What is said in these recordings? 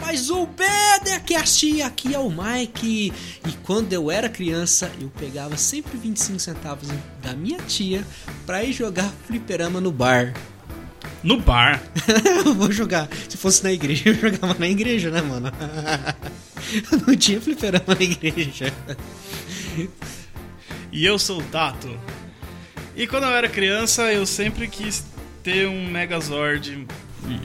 mais um BDcast! Aqui é o Mike. E quando eu era criança, eu pegava sempre 25 centavos da minha tia pra ir jogar fliperama no bar. No bar. eu vou jogar. Se fosse na igreja, eu jogava na igreja, né, mano? Não tinha fliperama na igreja. E eu sou o Tato. E quando eu era criança, eu sempre quis ter um Megazord.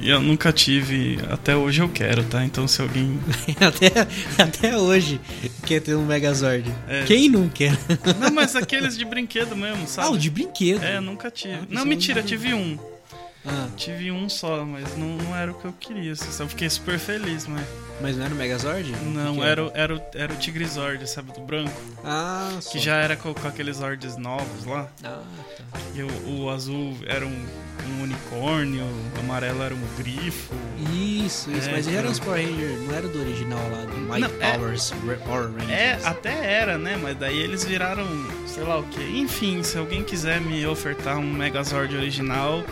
Eu nunca tive, até hoje eu quero, tá? Então se alguém. até, até hoje quer ter um Megazord. É. Quem não quer? Não, mas aqueles de brinquedo mesmo, sabe? Ah, o de brinquedo. É, nunca tive. Ah, não, mentira, tive um. Ah, Tive um só, mas não, não era o que eu queria. assim, Eu fiquei super feliz, mas. mas não era o Megazord? Não, era, o- era, o- era o Tigrizord, sabe? Do branco. Ah, só. Que já era com, com aqueles Zords novos lá. Ah, tá. E o, o azul era um, um unicórnio, o amarelo era um grifo. Isso, isso. É, mas era então. os Power Rangers, não era do original lá, do Mighty é- Powers, Re- Power Rangers. É, até era, né? Mas daí eles viraram, sei lá o que. Enfim, se alguém quiser me ofertar um Megazord original,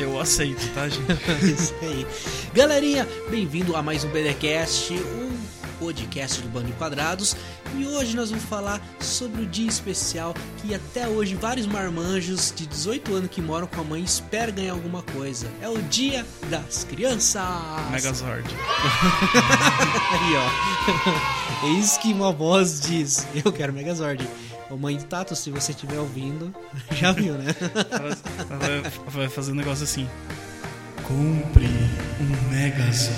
eu aceito, tá, gente? Isso aí. Galerinha, bem-vindo a mais um BDcast, um podcast do Bando de Quadrados. E hoje nós vamos falar sobre o dia especial que até hoje vários marmanjos de 18 anos que moram com a mãe esperam ganhar alguma coisa. É o Dia das Crianças. Megazord. Aí, ó. É isso que uma voz diz. Eu quero Megazord. Ô mãe do Tato, se você estiver ouvindo, já viu, né? Ela, ela vai, fazer um negócio assim. Compre um Megazord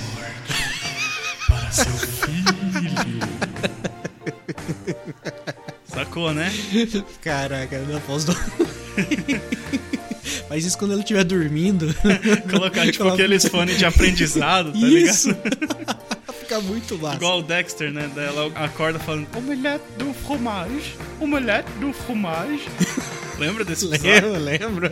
para seu filho. Sacou, né? Caraca, eu não posso dar. Faz isso quando ela estiver dormindo. Colocar tipo Coloca- aqueles fones de aprendizado, tá Isso! ligado? Fica muito massa. Igual o Dexter, né? Daí ela acorda falando Omelete do fromage, omelete do fromage. Lembra desse episódio? Lembro, lembro.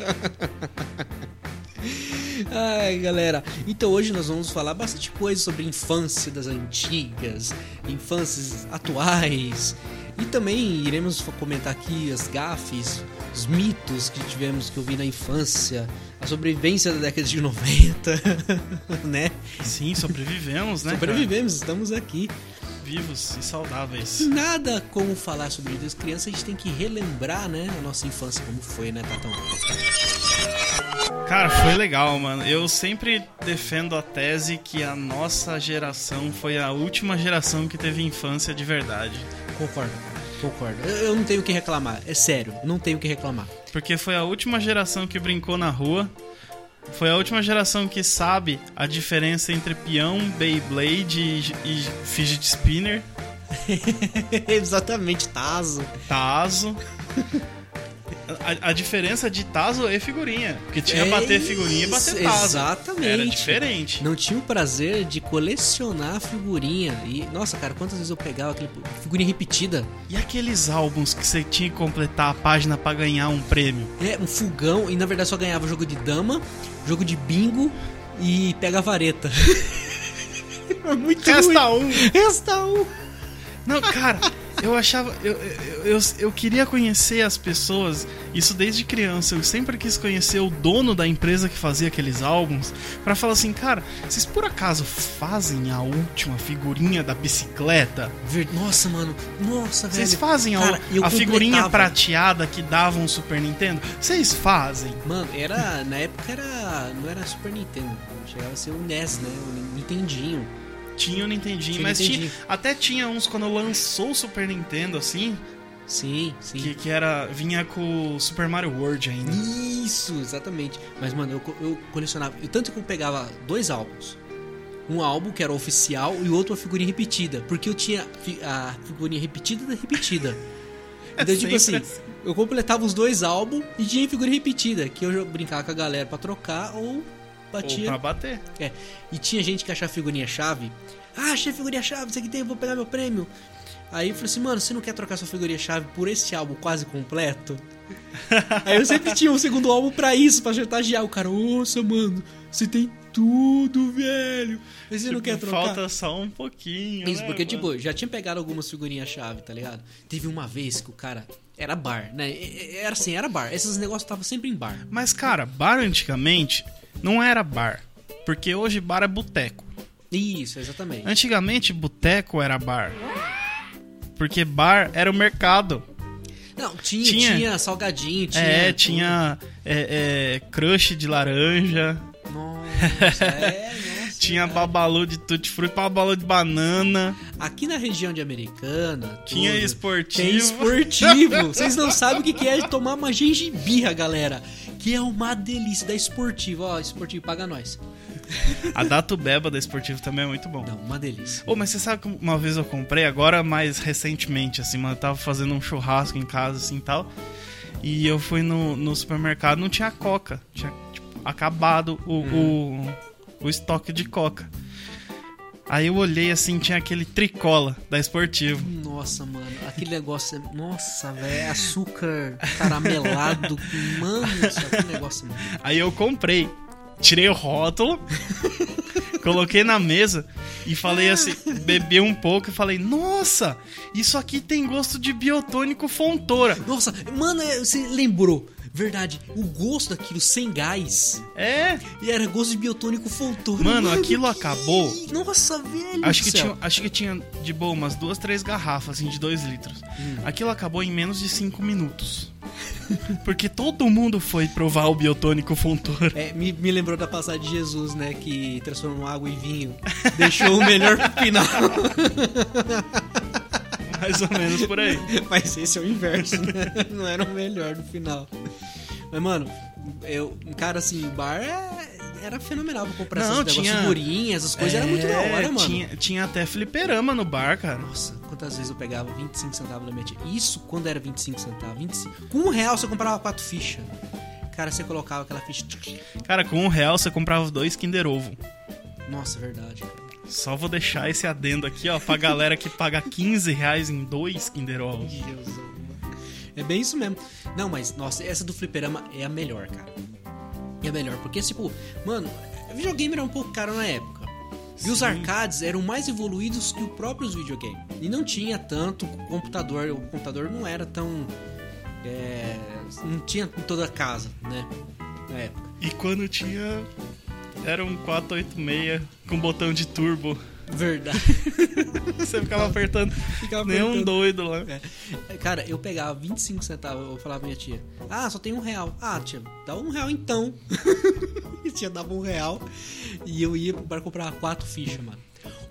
Ai, galera. Então hoje nós vamos falar bastante coisa sobre infância das antigas, infâncias atuais. E também iremos comentar aqui as gafes, os mitos que tivemos que ouvir na infância, a sobrevivência da década de 90, né? Sim, sobrevivemos, né? Sobrevivemos, estamos aqui. cara? Vivos e saudáveis. Nada como falar sobre das Crianças, a gente tem que relembrar, né, a nossa infância como foi, né, Tatão? Cara, foi legal, mano. Eu sempre defendo a tese que a nossa geração foi a última geração que teve infância de verdade. Concordo, cara. Concordo. Eu, eu não tenho o que reclamar. É sério, não tenho o que reclamar. Porque foi a última geração que brincou na rua. Foi a última geração que sabe a diferença entre peão, Beyblade e, e fidget spinner, Exatamente, Tazo. tazo. A, a diferença de tazo e figurinha. Porque tinha É bater figurinha e bater tazo. exatamente. Era diferente. Não tinha o prazer de colecionar figurinha. E, nossa, cara, quantas vezes eu pegava aquele figurinha repetida? E aqueles álbuns que você tinha que completar a página pra ganhar um prêmio? É, um fogão, e na verdade só ganhava jogo de dama, jogo de bingo e pega a vareta. É Muito Resta ruim. um. Resta um. Não, cara, eu achava. Eu, eu, eu, eu queria conhecer as pessoas, isso desde criança. Eu sempre quis conhecer o dono da empresa que fazia aqueles álbuns, pra falar assim, cara, vocês por acaso fazem a última figurinha da bicicleta? Ver- Nossa, mano. Nossa, velho. Vocês fazem a, Cara, a figurinha prateada que dava um Super Nintendo? Vocês fazem? Mano, era. Na época era. Não era Super Nintendo. Chegava a ser o NES, né? O Nintendinho. Tinha o Nintendinho, Tinha mas Nintendinho. Tinha, até tinha uns quando lançou o Super Nintendo, assim, Sim, sim. que, que era. vinha com o Super Mario World ainda. Isso, exatamente. Mas, mano, eu, eu colecionava. Eu, tanto que eu pegava dois álbuns. Um álbum que era oficial e o outro uma figurinha repetida. Porque eu tinha a figurinha repetida da repetida. Então, tipo assim, assim. eu completava os dois álbuns e tinha figurinha repetida. Que eu brincava com a galera pra trocar ou Ou batia. pra bater. É. E tinha gente que achava figurinha chave. Ah, achei figurinha chave, isso aqui tem, vou pegar meu prêmio. Aí eu falei assim, mano, você não quer trocar sua figurinha chave por esse álbum quase completo? Aí eu sempre tinha um segundo álbum pra isso, pra chantagear o cara. Nossa, mano, você tem tudo, velho. Mas você não Tipo, quer trocar? Falta só um pouquinho. Isso, né, porque, mano? tipo, já tinha pegado algumas figurinhas-chave, tá ligado? Teve uma vez que o cara. Era bar, né? Era assim, era bar. Esses negócios estavam sempre em bar. Mas, cara, bar antigamente não era bar. Porque hoje bar é boteco. Isso, exatamente. Antigamente, boteco era bar. Porque bar era o mercado. Não, tinha, Tinha- tinha, salgadinho, tinha. é, tinha é, é, crush de laranja, Nossa, é, nossa, tinha cara. babalu de tutti-frutti, babalu de banana, Aqui na região de Americana. tinha tudo, esportivo. Tem esportivo. Vocês não sabem o que é tomar uma gengibirra, galera. Que é uma delícia da esportivo. Ó, esportivo paga nós. A Dato Beba da esportivo também é muito bom. Não, uma delícia. Ô, mas você sabe que uma vez eu comprei, agora mais recentemente, assim, mano, eu tava fazendo um churrasco em casa, assim, e tal, e eu fui no, no supermercado, não tinha coca, tinha, tipo, acabado o, o, o estoque de coca. Aí eu olhei, assim, tinha aquele tricola da Esportivo. Nossa, mano, aquele negócio é. Nossa, velho, é açúcar caramelado. mano, isso, aquele negócio, mano. Aí eu comprei, tirei o rótulo, coloquei na mesa e falei assim, bebi um pouco e falei, nossa, isso aqui tem gosto de biotônico Fontoura. Nossa, mano, é- você lembrou. Verdade, o gosto daquilo sem gás. É, E era gosto de biotônico fontoura. Mano, aquilo acabou. Nossa, velho. Acho que, tinha, acho que tinha de boa umas duas, três garrafas, assim, de dois litros. Aquilo acabou em menos de cinco minutos. Porque todo mundo foi provar o biotônico Fontoura. É, me, me lembrou da passagem de Jesus, né? Que transformou água em vinho. Deixou o melhor pro final. Mais ou menos por aí. Mas esse é o inverso, né? Não era o melhor no final. Mas, mano, eu, cara, assim, o bar é- era fenomenal pra comprar Não, essas tinha- figurinhas, essas coisas. era muito da hora, É, mano. Tinha, tinha até fliperama no bar, cara. Nossa, quantas vezes eu pegava 25 centavos da minha tia. Isso quando era 25 centavos. 25. Com um real você comprava quatro fichas. Cara, você colocava aquela ficha. Cara, com um real você comprava dois Kinder Ovo. Nossa, é verdade, cara. Só vou deixar esse adendo aqui, ó, pra galera que paga 15 reais em dois Kinder Ovos. É bem isso mesmo. Não, mas, nossa, essa do fliperama é a melhor, cara. É a melhor, porque, tipo, mano, videogame era um pouco caro na época. E os Sim. arcades eram mais evoluídos que os próprios videogames. E não tinha tanto computador. O computador não era tão. é, não tinha em toda a casa, né? Na época. E quando tinha. Era um 486 com botão de turbo. Verdade. Você ficava apertando. Ficava Nem um apertando. doido lá. É. Cara, eu pegava 25 centavos, eu falava pra minha tia, ah, só tem um real. Ah, tia, dá um real então. e tia dava um real e eu ia pro bar comprar quatro fichas, mano.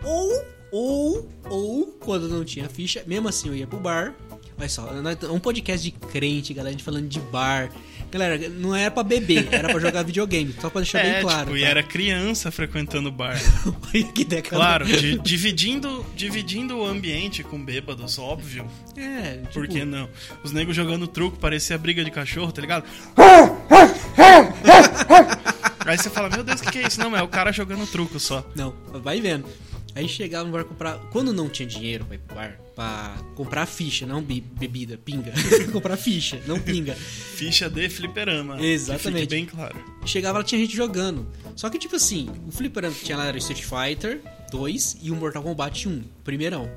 Ou, ou, ou, quando não tinha ficha, mesmo assim eu ia pro bar. Olha só, nós- um podcast de crente, galera, a gente falando de bar. Galera, não era pra beber, era pra jogar videogame, só pra deixar É, bem claro. tipo, e tá? era criança frequentando o bar. Que década. Claro, di- dividindo, dividindo o ambiente com bêbados, óbvio. É, tipo, Por que não? Os negros jogando truco, parecia briga de cachorro, tá ligado? Aí você fala, meu Deus, o que, que é isso? Não, é o cara jogando truco só. Não, vai vendo. Aí chegava no bar comprar. Quando não tinha dinheiro pra ir pro bar, pra comprar ficha, não bi- bebida, pinga. comprar ficha, não pinga. Ficha de fliperama. Exatamente. Bem claro. Chegava lá, tinha gente jogando. Só que, tipo assim, o fliperama que tinha lá era o Street Fighter 2 e o Mortal Kombat 1, primeirão.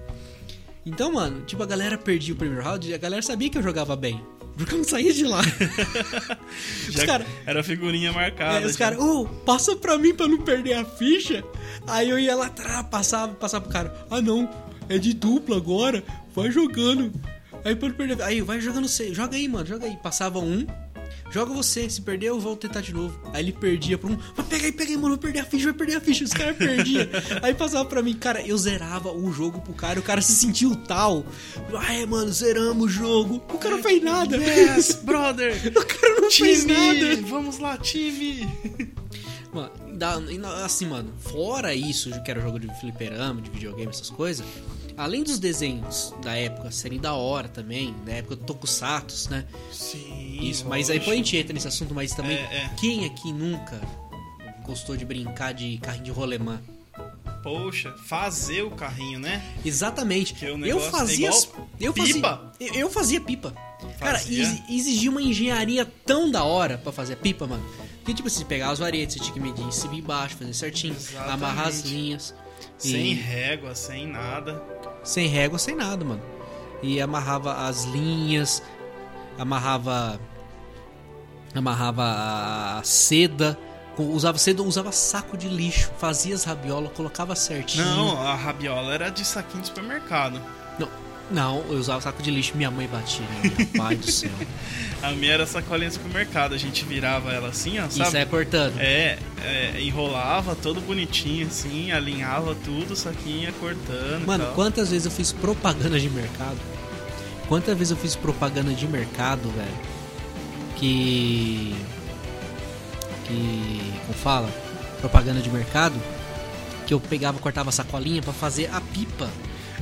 Então, mano, tipo, a galera perdia o primeiro round e a galera sabia que eu jogava bem. Porque eu não saía de lá. caras. Era figurinha marcada. É, os caras, ô, passa pra mim pra não perder a ficha. Aí eu ia lá atrás, passava, passava pro cara. Ah não, é de dupla agora, vai jogando. Aí não perder. Aí vai jogando você, joga aí, mano, joga aí. Passava um, joga você, se perder eu vou tentar de novo. Aí ele perdia pra um, mas pega aí, pega aí, mano, vai perder a ficha, vai perder a ficha. Os caras perdiam. aí passava pra mim, cara, eu zerava o jogo pro cara, o cara se sentiu tal. Ah, é, mano, zeramos o jogo. O cara não fez nada. Yes, brother! O cara não fez time! nada. Vamos lá, time! Mano, dá- na- assim, mano, fora isso, que era jogo de fliperama, de videogame, essas coisas, além dos desenhos da época serem da hora também, da época do Tokusatsu, né? Sim. Isso, mas aí depois a gente entra nesse assunto, mas também, É, é. quem aqui nunca gostou de brincar de carrinho de rolemã? Poxa, fazer o carrinho, né? Exatamente. O eu é fazia. igual eu pipa. fazia. Eu eu fazia pipa. Cara, Fazia? exi- exigia uma engenharia tão da hora pra fazer pipa, mano. Que tipo, você pegava os varetes, você tinha que medir em cima e embaixo, fazer certinho, Exatamente. amarrar as linhas. E- Sem régua, sem nada. sem régua, sem nada, mano. E amarrava as linhas, amarrava amarrava a seda Usava cedo, usava saco de lixo, fazia as rabiolas, colocava certinho. Não, a rabiola era de saquinho de supermercado. Não, não, eu usava saco de lixo, minha mãe batia. em mim, Pai do céu. A minha era sacolinha de supermercado. A gente virava ela assim, ó, sabe? Isso é cortando. É, é, enrolava todo bonitinho assim, alinhava tudo, saquinho ia cortando. Mano, quantas vezes eu fiz propaganda de mercado? Quantas vezes eu fiz propaganda de mercado, velho? Que. Que. Como fala? Propaganda de mercado. Que eu pegava, cortava a sacolinha pra fazer a pipa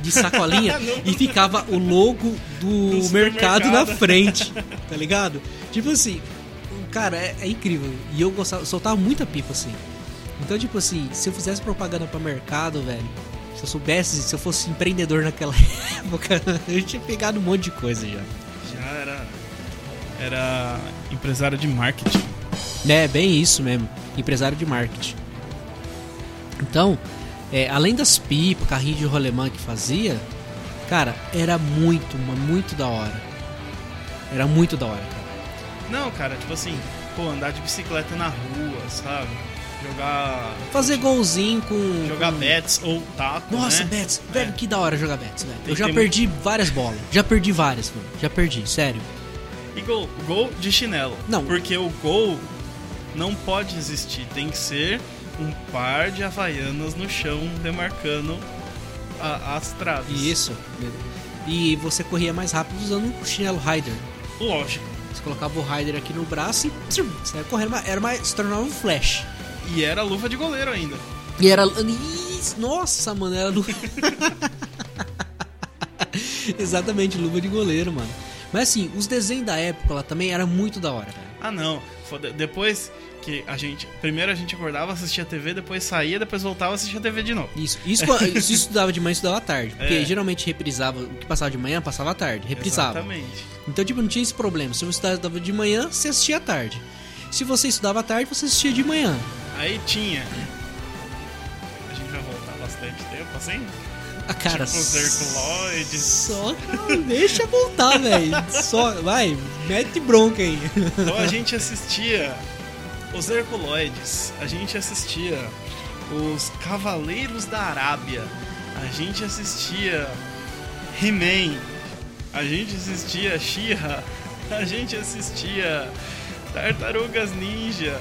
de sacolinha e ficava o logo do, Do mercado na frente, tá ligado? Tipo assim, cara, é, é incrível. E eu gostava, soltava muita pipa assim. Então, tipo assim, se eu fizesse propaganda pra mercado, velho, se eu soubesse, se eu fosse empreendedor naquela época, eu tinha pegado um monte de coisa já. Já era. Era empresário de marketing. É, bem isso mesmo. Empresário de marketing. Então, é, além das pipas, carrinho de rolemã que fazia, cara, era muito, muito da hora. Era muito da hora, cara. Não, cara, tipo assim, pô, andar de bicicleta na rua, sabe? Jogar. Fazer golzinho com. Jogar com... bets ou taco. Nossa, né? Bets, velho, que da hora jogar Bets, velho. Eu já perdi várias bolas. Já perdi várias, mano. Já perdi, sério. E gol, gol de chinelo. Não. Porque o gol não pode existir. Tem que ser um par de havaianas no chão demarcando a- as traves. Isso. E você corria mais rápido usando o chinelo Rider. Lógico. Você colocava o Rider aqui no braço e tchum, você ia correndo. Era mais, se tornava um flash. E era luva de goleiro ainda. E era. Nossa, mano, era luva. Exatamente, luva de goleiro, mano. Mas assim, os desenhos da época lá também era muito da hora, velho. Ah, não. Depois que a gente. Primeiro a gente acordava, assistia TV, depois saía, depois voltava, assistia TV de novo. Isso, isso, isso estudava de manhã, estudava à tarde. Porque É. geralmente reprisava, o que passava de manhã, passava à tarde, reprisava. Exatamente. Então, tipo, não tinha esse problema. Se você estudava de manhã, você assistia à tarde. Se você estudava à tarde, você assistia de manhã. Aí tinha. A gente vai voltar bastante tempo assim? A cara. tipo os Herculoides. Só, cara, deixa voltar, velho. Só, vai, mete bronca aí. Então a gente assistia os Herculoides, a gente assistia os Cavaleiros da Arábia, a gente assistia He-Man, a gente assistia She-Ra, a gente assistia Tartarugas Ninja.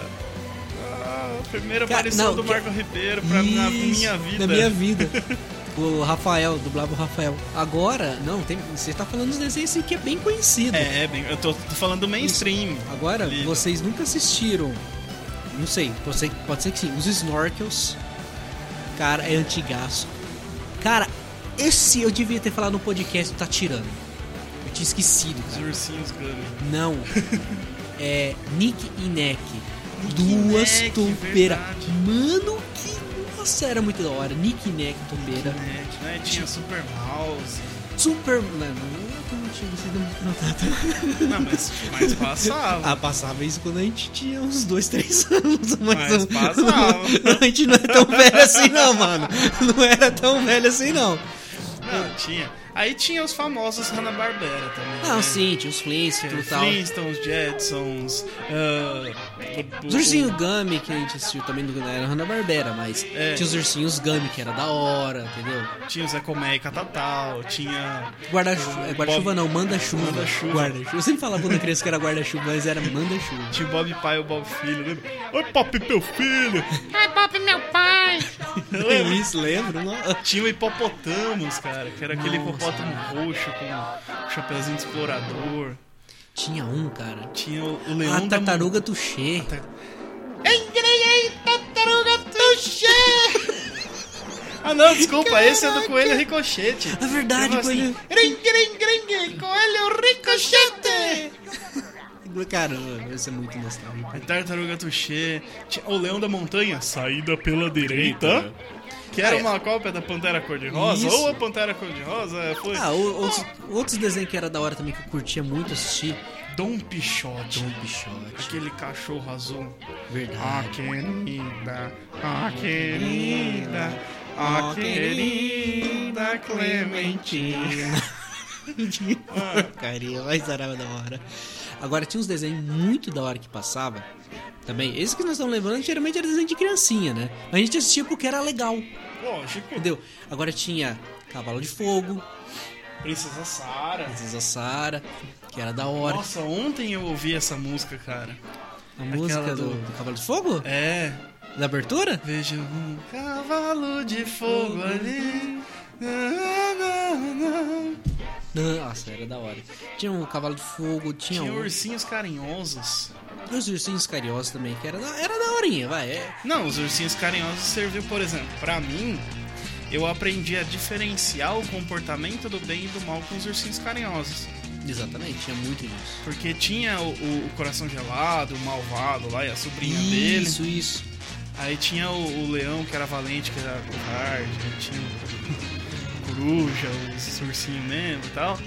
Ah, a primeira Cara, aparição não, do que- Marco Ribeiro pra na Isso, minha vida. Na minha vida. O Rafael, dublava o Rafael. Agora, não, tem, você tá falando dos desenhos assim que é bem conhecido. É, bem, eu tô, tô falando do mainstream. Agora, Ali. vocês nunca assistiram. Não sei, pode ser, pode ser que sim. Os Snorkels. Cara, é antigaço. Cara, esse eu devia ter falado no podcast, tá tirando. Eu tinha esquecido, Os cara. ursinhos Gummy. Não. É Nick e Neck. Nick Duas tombeiras. Mano, que. Nossa, era muito da hora. Nick e Neck, tombeira. Né, né, Tinha Super Mouse. Super. Não, antigo, vocês não, tá tão- Não, mas, mas passava. Ah, passava isso quando a gente tinha uns 2, 3 anos. Mas, Mas passava. a gente não é tão velho assim, não, mano. Não era tão velho assim, não. Não, tinha. Aí tinha os famosos Hanna-Barbera também. Não, né? sim, tinha os Flintstones e tal. Flintstones, Jetsons. ah, o- Os ursinhos Gummy que a gente assistiu também não era Hanna-Barbera, mas É. tinha os ursinhos Gummy que era da hora, entendeu? Tinha o Zé Comé e Catatal. Tinha. Guarda-chuva, é guarda-chuva Bob- não, manda-chuva. Manda-chuva. Guarda-chuva. Eu sempre falava quando criança que era guarda-chuva, mas era manda-chuva. Tinha o Bob Pai e o Bob Filho, lembra? Oi, Pop, teu filho! Ai, Bob, meu pai! Lembra? Isso, lembro? Não. Tinha o Hipopotamos, cara, que era aquele Nossa. hipopótamo roxo com o chapeuzinho de explorador. Tinha um, cara. Tinha o, o leão A da tartaruga Tuxê. Entrei aí, tartaruga tuxê! Ah, não, desculpa, esse é do Coelho Ricochete. É verdade, Eu coelho. Ring, ring, ring, coelho ricochete! Caramba, isso é muito nostálgico. A Tartaruga Tuxê. O Leão da Montanha, saída pela direita. Que era Ah, é. uma cópia da Pantera Cor-de-Rosa. Ou a Pantera Cor-de-Rosa foi Ah, outros, outros desenhos que era da hora também que eu curtia muito assistir. Dom Pichote. Dom Pichote. Aquele cachorro azul. Ah, Verdade. querida, ah, querida, ah, querida Clementina. Porcaria, mas era da hora. Agora tinha uns desenhos muito da hora que passava Também. Esse que nós estamos levando geralmente era desenho de criancinha, né? Mas a gente assistia porque era legal, Lógico. entendeu? Agora tinha Cavalo de Fogo, Princesa Sara. Princesa Sara, que era da hora. Nossa, ontem eu ouvi essa música, cara. a música aquela do, do- do Cavalo de Fogo? É. Da abertura? Vejo um cavalo de fogo ali. Nossa, era da hora. Tinha o Cavalo de Fogo, tinha, Tinha o... ursinhos carinhosos. Os ursinhos carinhosos também, que era da, era da horinha, vai. É, Não, os ursinhos carinhosos serviu, por exemplo, pra mim, eu aprendi a diferenciar o comportamento do bem e do mal com os ursinhos carinhosos. exatamente, tinha muito disso. Porque tinha o, o- o coração gelado, o malvado lá e a sobrinha dele. Isso, isso. Aí tinha o, o leão que era valente, que era covarde. Aí tinha o coruja, os ursinhos mesmo e tal.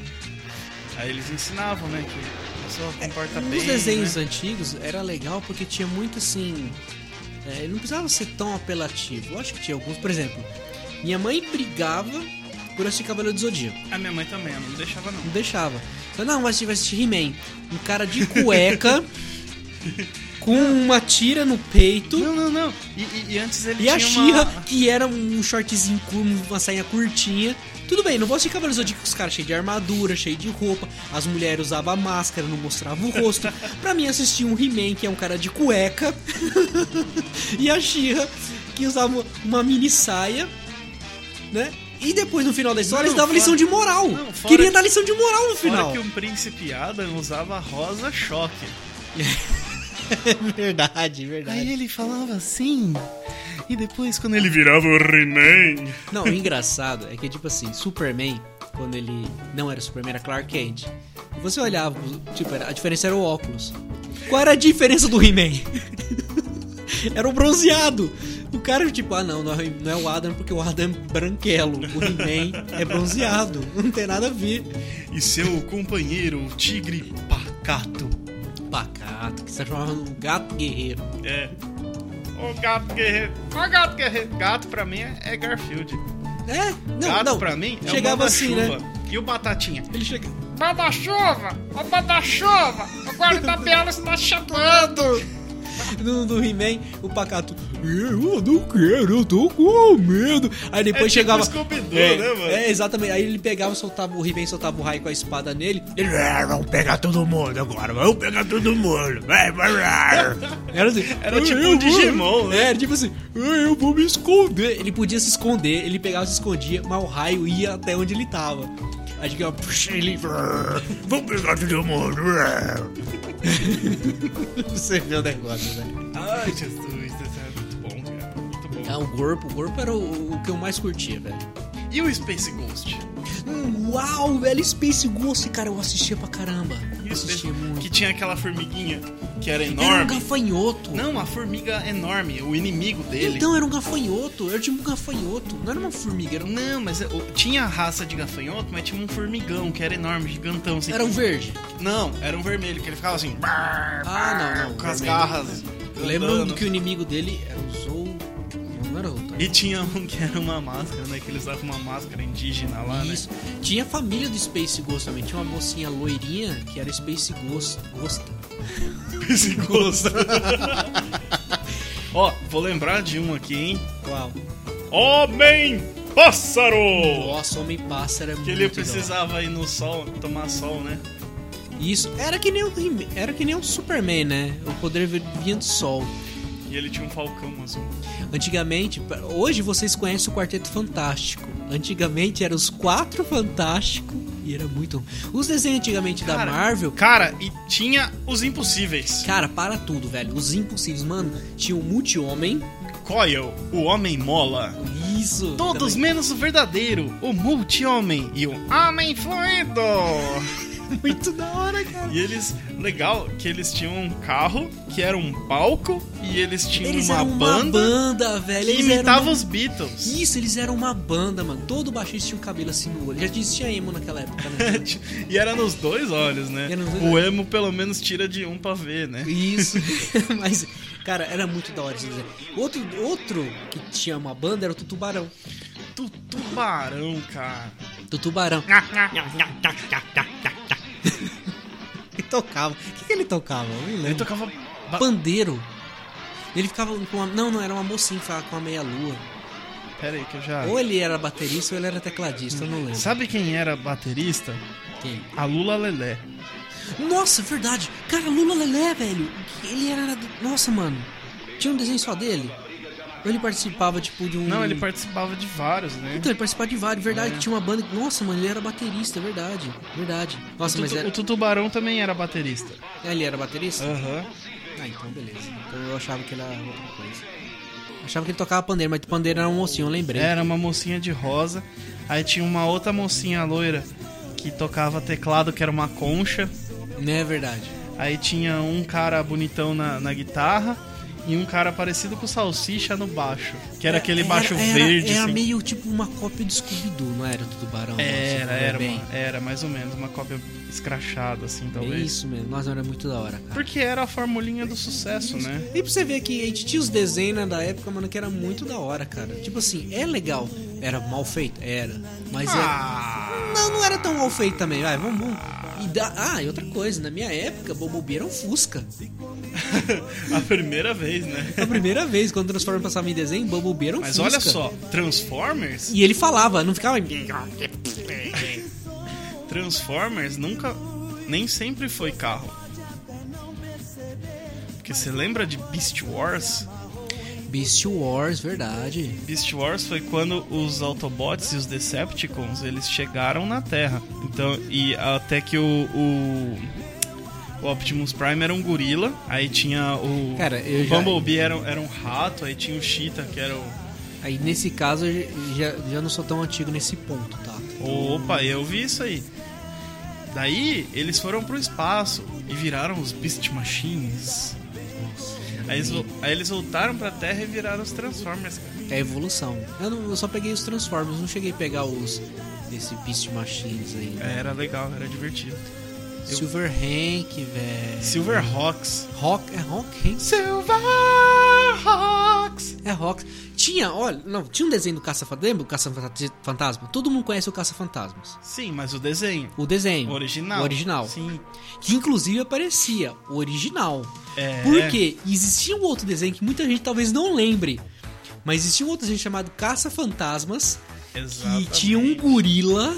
Aí eles ensinavam, né, que pessoa comporta bem. Nos desenhos né? antigos era legal porque tinha muito assim. é, não precisava ser tão apelativo. Eu acho que tinha alguns, por exemplo, minha mãe brigava por assistir Cavaleiro do Zodíaco. A minha mãe também, não deixava não. Não deixava. Então, não, vai assistir, vai assistir He-Man. Um cara de cueca, com uma tira no peito. Não, não, não. E, e- e antes ele E a tinha Xirra, uma... que era um shortzinho uma sainha curtinha. Tudo bem, não vou assistir Cavaleiros Zodíaco com os caras cheios de armadura, cheio de roupa. As mulheres usavam máscara, não mostravam o rosto. pra mim, assistir um He-Man, que é um cara de cueca. e a Xirra, que usava uma mini saia, né? E depois, no final da história, Não, eles davam fora- lição de moral. Não, fora Queria que- dar lição de moral no Fora final. que o príncipe Adam usava rosa choque. verdade, verdade. Aí ele falava assim... E depois, quando ele virava o He-Man... Não, o engraçado é que, tipo assim, Superman, quando ele não era Superman, era Clark Kent. Você olhava, tipo, a diferença era o óculos. Qual era a diferença do He-Man? era o bronzeado. O cara, tipo, ah, não, não é, não é o Adam porque o Adam é branquelo. O He-Man é bronzeado. Não tem nada a ver. E seu companheiro, o tigre pacato. Pacato, que você chamava do gato guerreiro. É. O gato guerreiro. O gato guerreiro. Gato pra mim é Garfield. É? Não, gato não. pra mim é Chegava o assim, né? E o Batatinha? Ele chega... Manda-chuva! Ô, manda-chuva! O guarda-belo está chamando! No, do He-Man, o Pacato, eu não quero, eu tô com medo. Aí depois É tipo chegava. Scooby-Doo, é, né, mano? É, exatamente. Aí ele pegava, soltava o He-Man, soltava o raio com a espada nele. Ele, "Ah, vamos pegar todo mundo agora, vamos pegar todo mundo. Vai, vai, vai." Era assim, Era "Ah, tipo um vou-" Digimon, né? É, era tipo assim, "Ah, eu vou me esconder. Ele podia se esconder, ele pegava se escondia, mas o raio ia até onde ele tava. Aí chegava, ele. Vamos pegar todo mundo. Você vê o negócio, né? Ai, Jesus, isso é muito bom, cara. Muito bom. Ah, o Gorpo, o Gorpo era o, o que eu mais curtia, velho. E o Space Ghost? Hum, Uau, velho, Space Ghost, cara, eu assistia pra caramba. Eu o Space... assistia muito. Que tinha aquela formiguinha que era Era um enorme. gafanhoto. Não, uma formiga enorme, o inimigo dele. Então era um gafanhoto, era tipo um gafanhoto. Não era uma formiga, era um, Não, mas tinha a raça de gafanhoto, mas tinha um formigão que era enorme, gigantão. Assim. era um verde. Não, era um vermelho, que ele ficava assim, Ah, não, não. com as vermelho. garras. Eu lembro andando. do que o inimigo dele era o E tinha um que era uma máscara, né? Que eles usavam uma máscara indígena lá, né? Isso. Tinha a família do Space Ghost também. Tinha uma mocinha loirinha que era Space Ghost. Gosta. Esse gosto. Ó, vou lembrar de um aqui, hein? Qual? Homem Pássaro! Nossa, Homem Pássaro é Que muito ele precisava ir no sol, tomar sol, né? Isso. Era que nem o era que nem o Superman, né? O poder vinha do sol. E ele tinha um falcão azul. Antigamente, hoje vocês conhecem o Quarteto Fantástico. Antigamente eram os Quatro Fantásticos e era muito. Os desenhos antigamente da Cara, Marvel. Cara, e tinha os impossíveis. Cara, para tudo, velho. Os impossíveis, mano. Tinha o Multi-Homem. Coil, o Homem Mola. Isso. Todos também. menos o verdadeiro, o Multi-Homem e o Homem Fluido. Muito da hora, cara. E eles, legal, que eles tinham um carro que era um palco e eles tinham Eles uma eram uma banda banda, velho. que imitava uma- os Beatles. Isso, eles eram uma banda, mano. Todo baixista tinha um cabelo assim no olho. Já existia emo naquela época, né? e era nos dois olhos, né? Dois O olhos. emo pelo menos tira de um pra ver, né? Isso. Mas, cara, era muito da hora desenho. Outro, outro que tinha uma banda era o Tutubarão. Tu- Tubarão, cara. Tutubarão. Ele tocava. O que, que ele tocava? Eu Ele lembro. tocava. ba- Pandeiro. Ele ficava com uma. Não, não, era uma mocinha que ficava com uma meia-lua. Pera aí que eu já... Ou ele era baterista ou ele era tecladista, eu não lembro. Sabe quem era baterista? Quem? A Lula Lelé. Nossa, verdade. Cara, Lula Lelé, velho. Ele era. Nossa, mano. Tinha um desenho só dele? Ou ele participava, tipo, de um. Não, ele participava de vários, né? Então, ele participava de vários, verdade. É. Tinha uma banda. Nossa, mano, ele era baterista, verdade. Verdade. Nossa, o, mas Tutu, era. o Tutubarão também era baterista. Ah, Ele era baterista? Aham. Ah, então beleza. Então eu achava que ele era outra coisa. Achava que ele tocava pandeiro, mas pandeiro era um mocinho, eu lembrei. Era uma mocinha de rosa. Aí tinha uma outra mocinha loira que tocava teclado, que era uma concha. Não é verdade. Aí tinha um cara bonitão na, na guitarra e um cara parecido com o Salsicha no baixo. Que era aquele baixo era, verde, Era assim. meio tipo uma cópia de Scooby-Doo, não era do Tubarão? Era, Você falou era, uma- era mais ou menos uma cópia escrachada, assim, É talvez. isso mesmo. Nossa, era muito da hora, cara. Porque era a formulinha do sucesso, né? E pra você ver que a gente tinha os desenhos né, da época, mano, que era muito da hora, cara. Tipo assim, é legal. Era mal feito? Era. Mas Ah. é. Não, não era tão mal feito também, vai, vamos. vamos. E da... Ah, e outra coisa, na minha época, Bumblebee era um Fusca. a primeira vez, né? A primeira vez, quando o Transformers passava em desenho, Bumblebee era um Mas Fusca. olha só, Transformers, E ele falava, não ficava. Transformers nunca, nem sempre foi carro. Porque você lembra de Beast Wars? Beast Wars, verdade. Beast Wars foi quando os Autobots e os Decepticons eles chegaram na Terra. Então, e até que o, o, o Optimus Prime era um gorila, aí tinha o, Cara, eu o já- Bumblebee era, era um rato, aí tinha o Cheetah que era o. Aí nesse caso eu já, já não sou tão antigo nesse ponto, tá? Opa, eu vi isso aí. Daí eles foram pro espaço e viraram os Beast Machines. Aí eles, aí eles voltaram pra Terra e viraram os Transformers. cara. É a evolução. Eu, não- eu só peguei os Transformers, não cheguei a pegar os. Esse Beast Machines aí. É, Era legal, era divertido. eu- Silver Hank, velho. Silverhawks. Rock. É Rock Hank? Silverhawks! É Rock. Tinha, olha, não, tinha um desenho do Caça-Fantasma. Caça-Fantasma? Todo mundo conhece o Caça-Fantasmas. Sim, mas o desenho. O desenho. O original. O original. Sim. Que inclusive aparecia o original. É. Porque existia um outro desenho que muita gente talvez não lembre. Mas existia um outro desenho chamado Caça-Fantasmas. Que Exatamente. tinha um gorila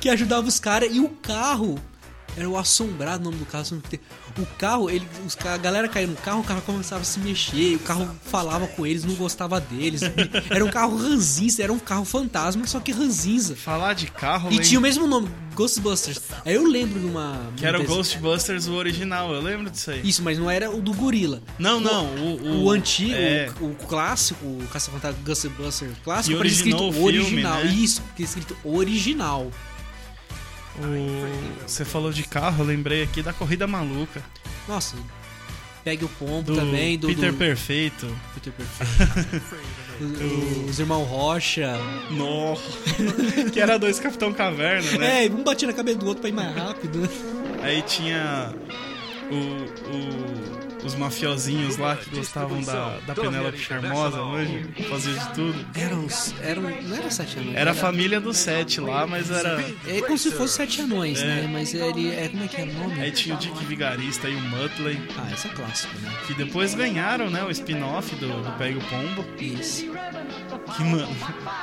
que ajudava os caras e o carro. Era o assombrado o nome do carro. O carro, ele, os, a galera caía no carro, o carro começava a se mexer, o carro falava com eles, não gostava deles. Era um carro ranzinza, era um carro fantasma, só que ranzinza. Falar de carro, E tinha o mesmo nome, Ghostbusters. Aí eu lembro de uma. que era o Ghostbusters o original, eu lembro disso aí. Isso, mas não era o do gorila. Não, não, o, O, antigo, é. o, o clássico, o Caça-Fantasma Ghostbuster clássico, Que aparece escrito originou o filme, original. né? Isso, escrito original. O- Você falou de carro, eu lembrei aqui da Corrida Maluca. Nossa, pegue o pombo Do também, do, Peter do Perfeito. Peter Perfeito. Os- Os irmãos Rocha. Nossa. que era dois Capitão Caverna, né? É, um batia na cabeça do outro pra ir mais rápido. Aí tinha o, o- os mafiosinhos lá que gostavam da, da Penélope Charmosa, hoje fazia de tudo. Eram, os- eram, não era sete anões. Era a família dos sete lá, mas era. É como se fosse sete anões, É. né? Mas ele, é, como é que era o nome? Aí tinha o Dick Vigarista e o Muttley, Ah, esse é clássico, né? que depois ganharam, né, o spin-off do, do Pega o Pombo. Isso. Que, mano,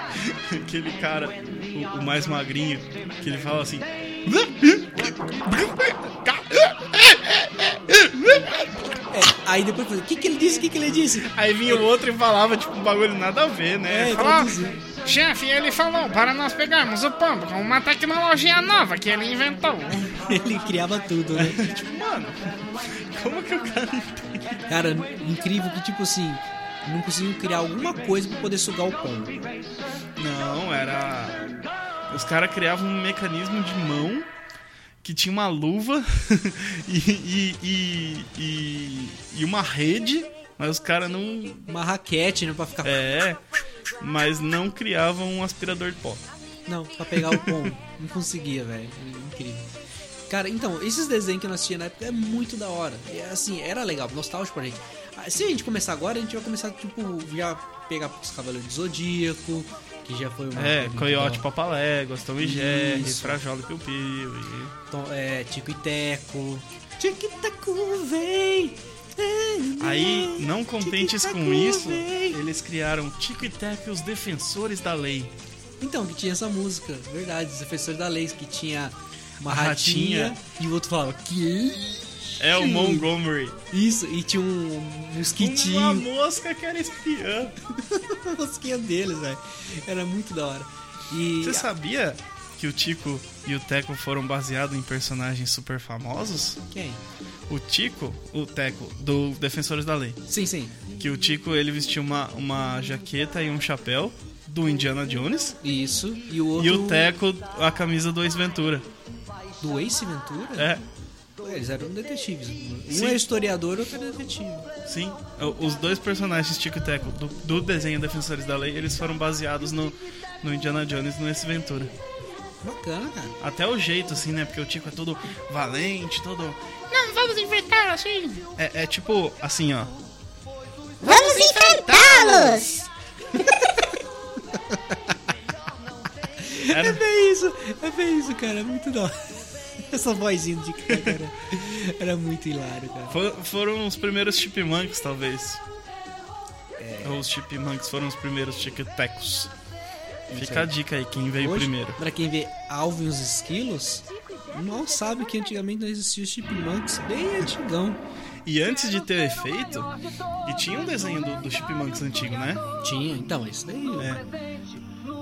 aquele cara, o, o mais magrinho, que ele fala assim. É, aí depois, o que, que ele disse? O que, que ele disse? Aí vinha o outro e falava, tipo, um bagulho nada a ver, né? É, Fala-. Chefe, ele falou para nós pegarmos o pombo com uma tecnologia nova que ele inventou. Ele criava tudo, né? tipo, mano, como que o cara Cara, incrível que, tipo assim, não conseguiam criar alguma coisa pra poder sugar o pombo. Não, era. Os caras criavam um mecanismo de mão que tinha uma luva e, e, e, e, uma rede, mas os caras não. Uma raquete, né? Pra ficar. É. Mas não criavam um aspirador de pó. Não, pra pegar o pombo. não conseguia, velho. Incrível. Cara, então, esses desenhos que eu assistia na época é muito da hora. E, assim, era legal, nostálgico pra gente. Ah, Se a gente começar agora, a gente vai começar, tipo, já pegar os Cavaleiros do Zodíaco, que já foi uma. É, Coyote da- Papaléguas, Tom e Jerry. Frajola e Piu Piu. E... Tom- é, Tico e Teco. Tico e Teco, vem! Aí, não contentes com isso, eles criaram Tico e Teco e os Defensores da Lei. Então, que tinha essa música, verdade, os defensores da lei, que tinha uma ratinha, ratinha. e o outro falava, que É o Montgomery. isso? E tinha um Uma mosquitinho, mosca que era espiã. uma mosquinha deles, velho. Era muito da hora. E Você sabia que o Tico e o Teco foram baseados em personagens super famosos? quem? O Tico, o Teco, do Defensores da Lei. Sim, sim. Que o Tico ele vestia uma, uma jaqueta e um chapéu do Indiana Jones. Isso. E o outro E o Teco, a camisa do Ace Ventura. do Ace Ventura? É, Eles eram detetives. Um Sim. é historiador, outro é detetive. sim. Os dois personagens Tico e Teco do, do desenho Defensores da Lei, eles foram baseados no, no Indiana Jones e no Ace Ventura. Bacana, cara. Até o jeito, assim, né? Porque o Tico é todo valente, todo. Não vamos enfrentar assim. É, é tipo assim, ó. Vamos enfrentá-los! Era- É bem isso, é bem isso, cara. É muito da hora. Essa vozinha de cara era, muito hilário, cara. For- foram os primeiros chipmunks, talvez. Ou os chipmunks foram os primeiros tic-tecos. Fica a dica aí, quem veio Hoje, primeiro. pra quem vê Alvin e os Esquilos, mal sabe que antigamente não existia os Chipmunks, bem antigão. E antes de ter efeito, e tinha um desenho do, do chipmunks antigo, né? Tinha, então, isso daí. É.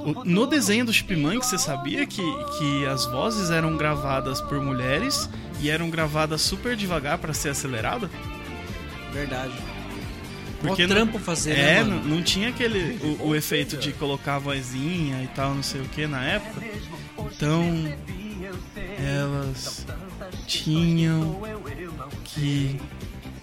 O- no desenho do chipmunks, você sabia que, que as vozes eram gravadas por mulheres e eram gravadas super devagar pra ser acelerada? Verdade. Porque não- trampo fazer, É, né, não, não tinha aquele o, o efeito de colocar a vozinha e tal, não sei o que na época. Então elas tinham que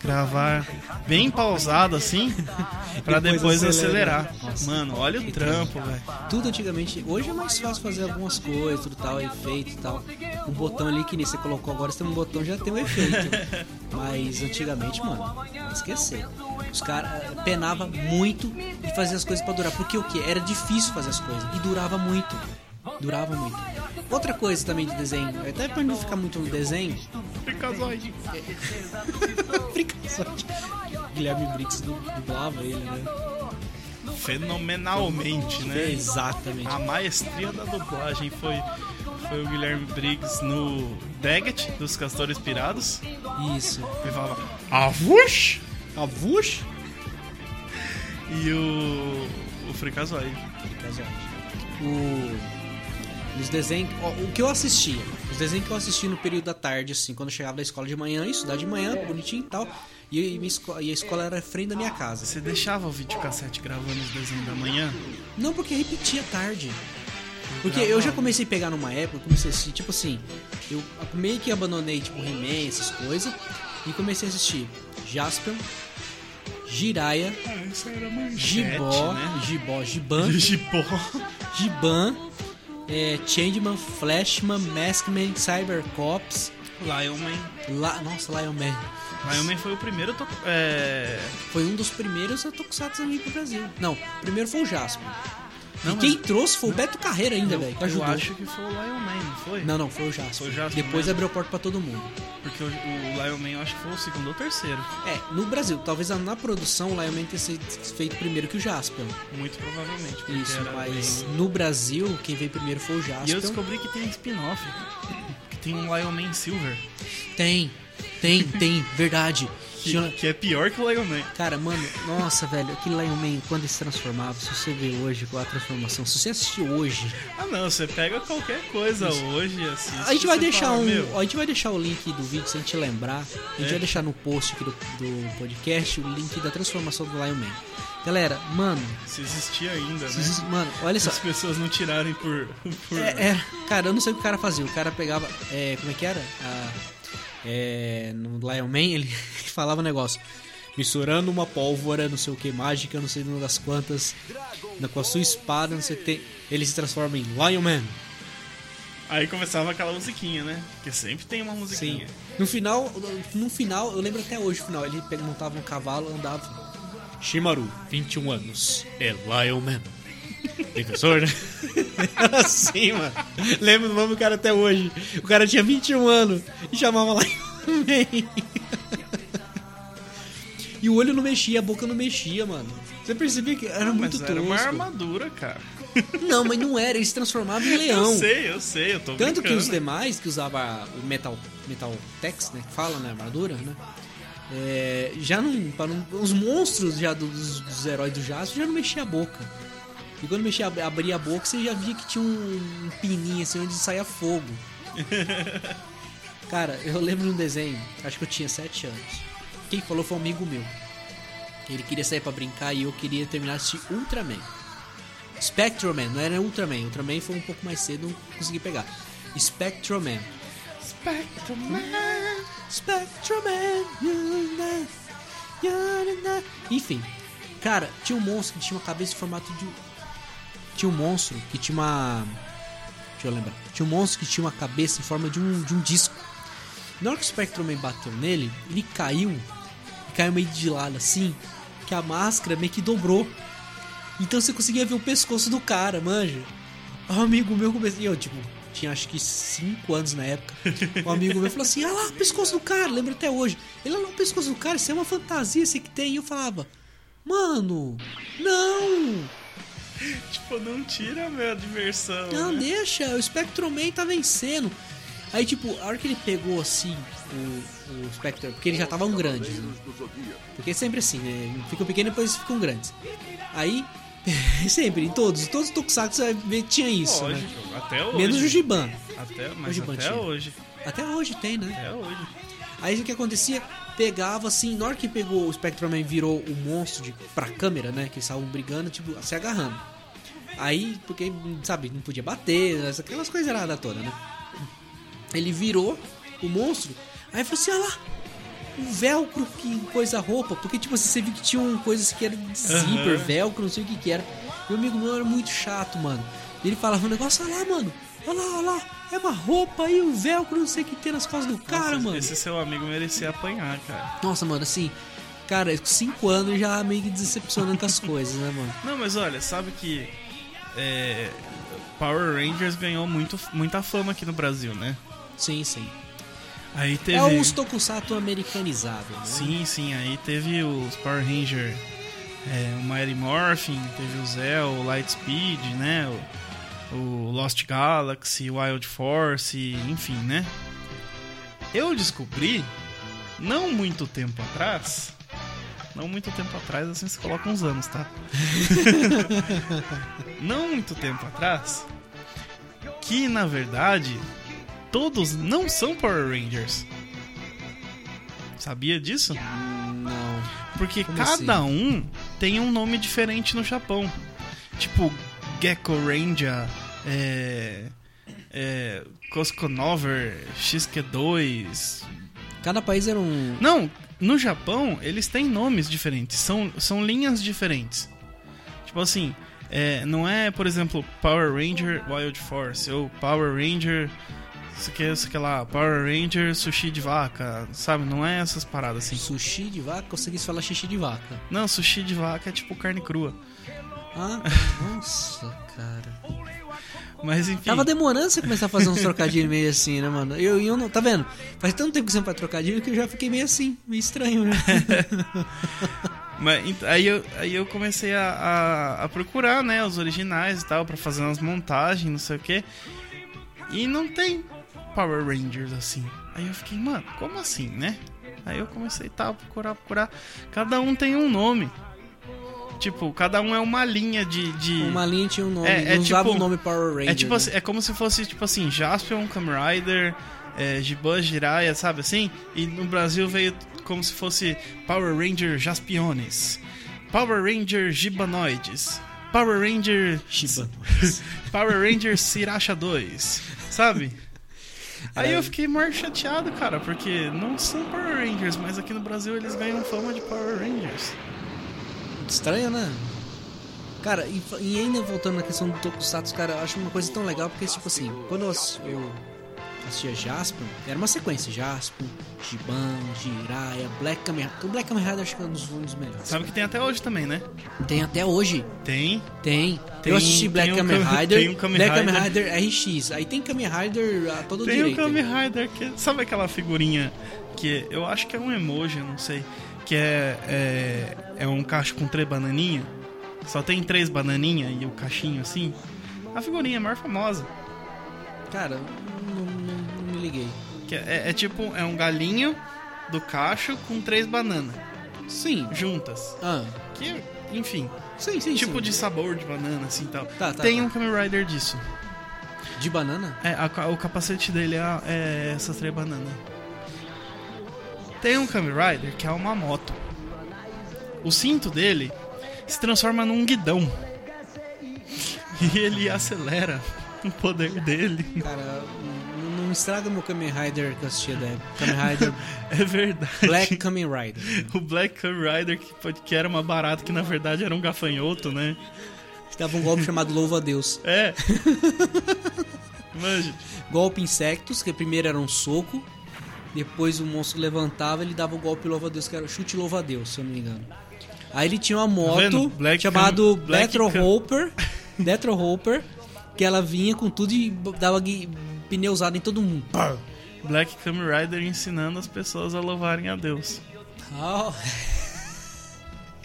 gravar bem pausado assim pra Depois depois acelerar. Nossa, Mano, olha o trampo, velho. Tudo antigamente. Hoje é mais fácil fazer algumas coisas, tudo tal, efeito e tal. Um botão ali que nem você colocou agora, você tem um botão já tem um efeito. Mas antigamente, mano, não esquecer. Os caras penava muito e fazia as coisas pra durar. Porque o que? Era difícil fazer as coisas. E durava muito. Durava muito. Outra coisa também de desenho, até pra não ficar muito no desenho, Ficazoide. Fricazoide. Guilherme Briggs du- dublava ele, né? Fenomenalmente, né? Exatamente. A maestria da dublagem foi, foi o Guilherme Briggs no Daggett, dos Castores Pirados. Isso. Ele falava Avush! Avush? E o. O Fricazoide. O. Os desenhos. O que eu assistia. Os desenhos que eu assistia no período da tarde, assim, quando eu chegava da escola de manhã, estudar de manhã, bonitinho e tal. E, e e a escola era frente da minha casa. Você deixava o videocassete gravando os desenhos da manhã? Não, porque repetia tarde. Porque eu já comecei a pegar numa época, comecei a assistir, tipo assim, eu meio que abandonei, tipo, He-Man, essas coisas, e comecei a assistir Jaspion, Jiraya, Ah, Gibó, né? Gibó, Giban, Gibó. Giban, é, Changeman, Flashman, Maskman, Cybercops, Lion Man. La... Nossa, Lion Man. Lion Man foi o primeiro. To... É... Foi um dos primeiros Tokusatsu a vir pro Brasil. Não, o primeiro foi o Jasper. Não, e quem mas- trouxe foi o Beto Carreira ainda, velho, Eu ajudou. acho que foi o Lion Man, não foi? Não, não, foi o Jasper. Foi o Jasper Depois mesmo. abriu a porta pra todo mundo. Porque o, o Lion Man eu acho que foi o segundo ou terceiro. É, no Brasil, talvez na produção o Lion Man tenha sido feito primeiro que o Jasper. Muito provavelmente. Isso, mas bem- no Brasil, quem veio primeiro foi o E eu Jasper. descobri que tem spin-off. Que tem um Lion Man Silver. Tem, tem, tem, verdade. Que, que é pior que o Lion Man. Cara, mano, nossa, velho, aquele Lion Man, quando ele se transformava, se você vê hoje com a transformação, se você assistir hoje, Ah não, você pega qualquer coisa hoje e assiste. a gente vai deixar fala, um, Meu, a gente vai deixar o link do vídeo se a gente lembrar. A gente É. vai deixar no post aqui do, do podcast o link da transformação do Lion Man. Galera, mano, se existia ainda, se né? mano, olha Se só. as pessoas não tirarem por. por... É, é, cara, eu não sei o que o cara fazia. O cara pegava, é, como é que era? Ah, é, no Lion Man ele falava um negócio. Misturando uma pólvora, não sei o que, mágica, não sei das quantas, na- com a sua espada, não sei o que, tem, ele se transforma em Lion Man. Aí começava aquela musiquinha, né? Porque sempre tem uma Sim. musiquinha. No final, no final, eu lembro até hoje o final, ele montava um cavalo andava. Shimaru, 21 anos, é Lion Man. Defensor, né? Era assim, mano. Lembro do nome do cara até hoje. O cara tinha 21 anos e chamava Man. E o olho não mexia, a boca não mexia, mano. Você percebia que era muito Mas era uma tosco. armadura, cara. Não, mas não era, ele se transformava em leão. Eu sei, eu sei, eu tô Tanto que brincando. os demais, que usava o Metal, metal Tex, né? Que fala, né? Armadura, né? é, já não, não- Os monstros já dos, dos heróis do Jasper já não mexia a boca. E quando mexia, abria a boca, você já via que tinha um, um pininho assim onde saía fogo. Cara, eu lembro de um desenho, acho que eu tinha 7 anos. Quem falou foi um amigo meu. Ele queria sair pra brincar e eu queria terminar de assistir Ultraman. Spectroman, não era Ultraman. Ultraman foi um pouco mais cedo, não consegui pegar. Spectroman. Spectroman, Spectroman. you-na, you-na. Enfim, cara, tinha um monstro que tinha uma cabeça em formato de. Tinha um monstro que tinha uma. Deixa eu lembrar. Tinha um monstro que tinha uma cabeça em forma de um, de um disco. Na hora que o Spectroman bateu nele, ele caiu. E caiu meio de lado assim. Que a máscara meio que dobrou. Então você conseguia ver o pescoço do cara, manja. Um amigo meu começou. E eu, tipo, tinha acho que 5 anos na época. Um amigo meu falou assim: Ah lá, o pescoço do cara, lembro até hoje. Ele, lá, o pescoço do cara, isso é uma fantasia, esse que tem. E eu falava: Mano, não, Tipo, não tira a minha diversão. não, né? deixa, o Spectroman tá vencendo. Aí, tipo, a hora que ele pegou assim o, o Spectre, porque eles já estavam grandes, né? Porque é sempre assim, né? Ficam pequenos e depois ficam grandes. Aí, sempre, em todos, todos os Tokusatsu você vai ver que tinha isso, né? Lógico, até hoje. Menos o Giban. Até, mas até tinha. hoje. Até hoje tem, né? Até hoje. Aí o que acontecia? Pegava assim, na hora que pegou o Spectroman virou o monstro de, pra câmera, né? Que eles estavam brigando, tipo, se agarrando. Aí, porque, sabe, não podia bater, aquelas coisas erradas todas, né? Ele virou o monstro, aí falou assim, olha lá, o velcro que coisa a roupa, porque tipo assim, você viu que tinha um coisas que era de zíper, Aham. velcro, não sei o que que era. O amigo meu era muito chato, mano. Ele falava um negócio, olha lá, mano, olha lá, olha lá, é uma roupa aí, um velcro, não sei o que tem nas costas do cara, Nossa, mano. Esse seu amigo merecia apanhar, cara. Nossa, mano, assim, cara, com 5 anos já meio que decepcionando com as coisas, né, mano? Não, mas olha, sabe que é, Power Rangers ganhou muito, muita fama aqui no Brasil, né? Sim, sim. Aí teve. É os tokusatsu americanizados, né? Sim, sim, aí teve os Power Ranger, é, o Mighty Morphin, teve o Zell, o Lightspeed, né? O, o Lost Galaxy, o Wild Force, enfim, né? Eu descobri, não muito tempo atrás, não muito tempo atrás, assim você coloca uns anos, tá? não muito tempo atrás, que na verdade todos não são Power Rangers. Sabia disso? Não. Porque Como cada assim? um tem um nome diferente no Japão. Tipo, Gecko Ranger, é, é, Koskonover, XQ2. Cada país era um. Não, no Japão eles têm nomes diferentes, são, são linhas diferentes. Tipo assim, é, não é, por exemplo, Power Ranger Wild Force ou Power Ranger. Isso que, isso que lá, Power Ranger Sushi de Vaca, sabe? Não é essas paradas assim. Sushi de vaca, consegui falar xixi de vaca. Não, sushi de vaca é tipo carne crua. Ah, nossa, cara. Mas enfim. Tava demorando você começar a fazer uns trocadilhos meio assim, né, mano? Eu, eu não. Tá vendo? Faz tanto tempo que você não faz trocadilho que eu já fiquei meio assim, meio estranho, né? Mas, aí, eu, aí eu comecei a, a, a procurar, né, os originais e tal, pra fazer umas montagens, não sei o que. E não tem Power Rangers assim. Aí eu fiquei, mano, como assim, né? Aí eu comecei tá, a procurar, procurar. Cada um tem um nome. Tipo, cada um é uma linha de. de... Uma linha tinha um nome, É- é não usava tipo- o nome Power Ranger. É tipo né? assim, é como se fosse tipo assim, Jaspion, Kamen Rider, é, Giban, Jiraiya, sabe assim? E no Brasil veio como se fosse Power Ranger Jaspiones, Power Ranger Gibanoides, Power Ranger Shiba. Power Ranger Siracha 2, sabe? Aí eu fiquei mais chateado, cara, porque não são Power Rangers, mas aqui no Brasil eles ganham fama de Power Rangers. Estranho, né? Cara, e, e ainda voltando na questão do Tokusatsu, cara, eu acho uma coisa tão legal porque, tipo assim, quando eu, eu assistia Jaspion, era uma sequência: Jaspion, Giban, Jiraiya, Black Kamen Rider. O Black Kamen Rider acho que é um dos, um dos melhores. Sabe que tem até hoje também, né? Tem até hoje. Tem. Tem. Tem- eu assisti Black tem Kamen Kamen- Rider, tem o Kamen Black Kamen Rider. Rider RX. Aí tem Kamen Rider a todo Tem direito. o Kamen Rider que. Sabe aquela figurinha que eu acho que é um emoji, eu não sei. que é, é, é um cacho com três bananinhas. Só tem três bananinhas e o cachinho assim. A figurinha é a maior famosa. Cara, não, não- não me liguei. Que é, é tipo, é um galinho do cacho com três bananas Sim. juntas. Ah, Que, enfim, sim, sim. tipo sim. de sabor de banana, assim tal. Tá, tá, tem tá. um Kamen Rider disso. De banana? É, a o capacete dele é, é essas três bananas. Tem um Kamen Rider que é uma moto. O cinto dele se transforma num guidão. E ele acelera o poder dele. Cara, não, estraga meu Kamen Rider que eu assistia da época. Kamen Rider É verdade. Black Kamen Rider. O Black Kamen Rider que, que era uma barata que na verdade era um gafanhoto, né? Dava um golpe chamado Louva a Deus. É. Manja. Golpe insectos, que primeiro era um soco. Depois o monstro levantava, ele dava o golpe louva a Deus, que era chute louva a Deus, se eu não me engano. Aí ele tinha uma moto Tá vendo? Black chamado Cam- Detro Cam- Hopper, Detro Hopper, que ela vinha com tudo e dava gui- pneusada em todo mundo. Black Kamen Rider ensinando as pessoas a louvarem a Deus. Ah,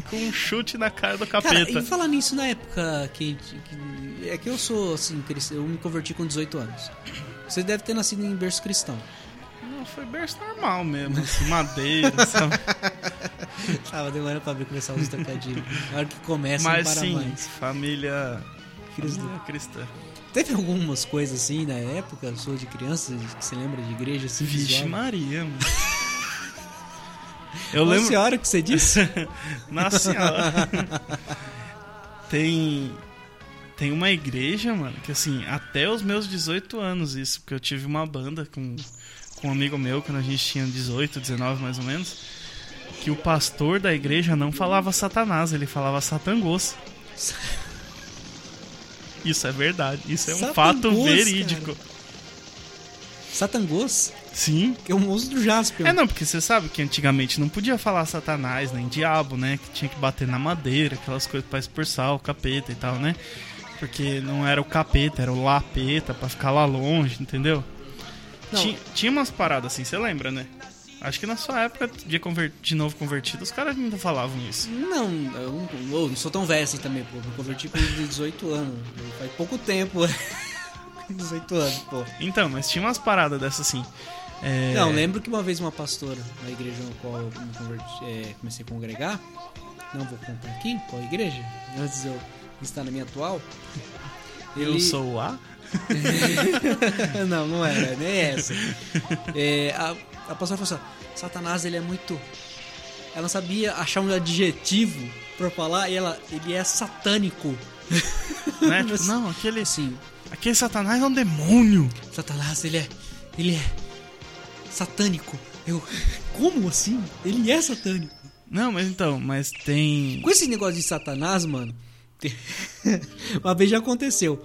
Com um chute na cara do Cara, capeta. e falar nisso na época que, que- É que eu sou assim, eu me converti com 18 anos. Você deve ter nascido em berço cristão. Foi berço normal mesmo, assim, madeira, sabe? Tava demorando pra ver começar os trocadilhos. Na hora que começa, Mas não para sim, mais. família, Cristã. família cristã. Teve algumas coisas assim na época, sua de criança, que você lembra de igreja assim? Vixe? Maria, mano. Eu Nossa lembro. senhora que você disse? Nossa senhora. tem. Tem uma igreja, mano, que assim, até os meus 18 anos, isso, porque eu tive uma banda com, com um amigo meu, quando a gente tinha 18, 19 mais ou menos, que o pastor da igreja não falava Satanás, ele falava Satangos. Isso é verdade, isso é um fato Satangos, verídico. Satangos? Sim. Que é o monstro do Jaspion. É, não, porque você sabe que antigamente não podia falar satanás, nem diabo, né? Que tinha que bater na madeira, aquelas coisas pra expulsar o capeta e tal, né? Porque não era o capeta, era o lapeta pra ficar lá longe, entendeu? Tinha, tinha umas paradas assim, você lembra, né? Acho que na sua época de, de novo convertido, os caras ainda falavam isso. Não, eu não, eu não sou tão velho assim também, pô. Me converti com 18 anos. Faz pouco tempo. 18 anos, pô. Então, mas tinha umas paradas dessas assim. É, Não, lembro que uma vez uma pastora na igreja na qual eu converti, é, comecei a congregar, não vou contar aqui qual igreja, antes eu estar na minha atual. Eu ele- sou o A? não, não era, nem essa. É, a, a pastora falou assim: Satanás ele é muito. Ela sabia achar um adjetivo pra falar e ela, ele é satânico. Né? Tipo, não, aquele, Assim, aquele satanás é um demônio. Satanás ele é. Ele é. satânico. Eu. Como assim? Ele é satânico. Não, mas então, mas tem... Com esse negócio de Satanás, mano. Uma vez já aconteceu.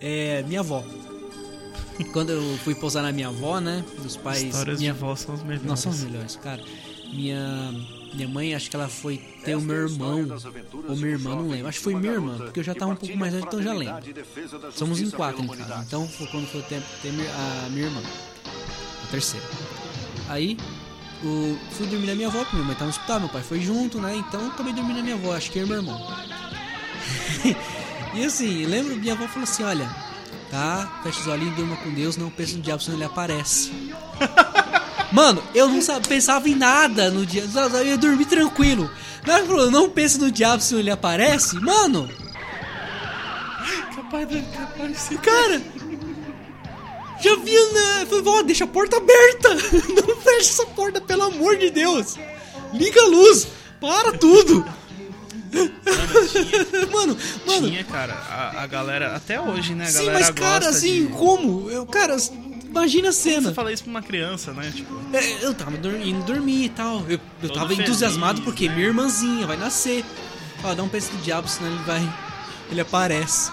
É, minha avó. Quando eu fui pousar na minha avó, né? Dos pais. Histórias minha... de vó são as melhores. Não, são os melhores, cara. Minha, minha mãe, acho que ela foi ter o meu irmão. Ou minha irmã, não lembro. Acho que foi minha irmã, porque eu já tava um pouco mais velho, então eu já lembro. Somos em quatro em casa. Então foi quando foi ter mi- a minha irmã. A terceira. Aí, o, fui dormir na minha avó, porque minha mãe tava no hospital, meu pai foi junto, né? Então eu acabei dormindo na minha avó, acho que e meu irmão. e assim, lembro, minha avó falou assim: olha, tá, fecha os olhinhos, durma com Deus, não pense no diabo, senão ele aparece. Mano, eu não sa- pensava em nada no dia. Eu ia dormir tranquilo. Na hora que falou, não pense no diabo se ele aparece, mano, Capaz de capaz de cara. Já via, né? Falei, vó, deixa a porta aberta. Não fecha essa porta, pelo amor de Deus. Liga a luz. Para tudo. Mano, mano. Tinha, cara, a, a galera, até hoje, né? A Sim, mas cara, assim, de... como? Eu, cara, imagina a cena. Você fala isso pra uma criança, né? Tipo, É, Eu tava indo dormir e tal. Eu, eu tava feliz, entusiasmado porque né? minha irmãzinha vai nascer. Ó, dá um peso do diabo, senão ele vai. Ele aparece.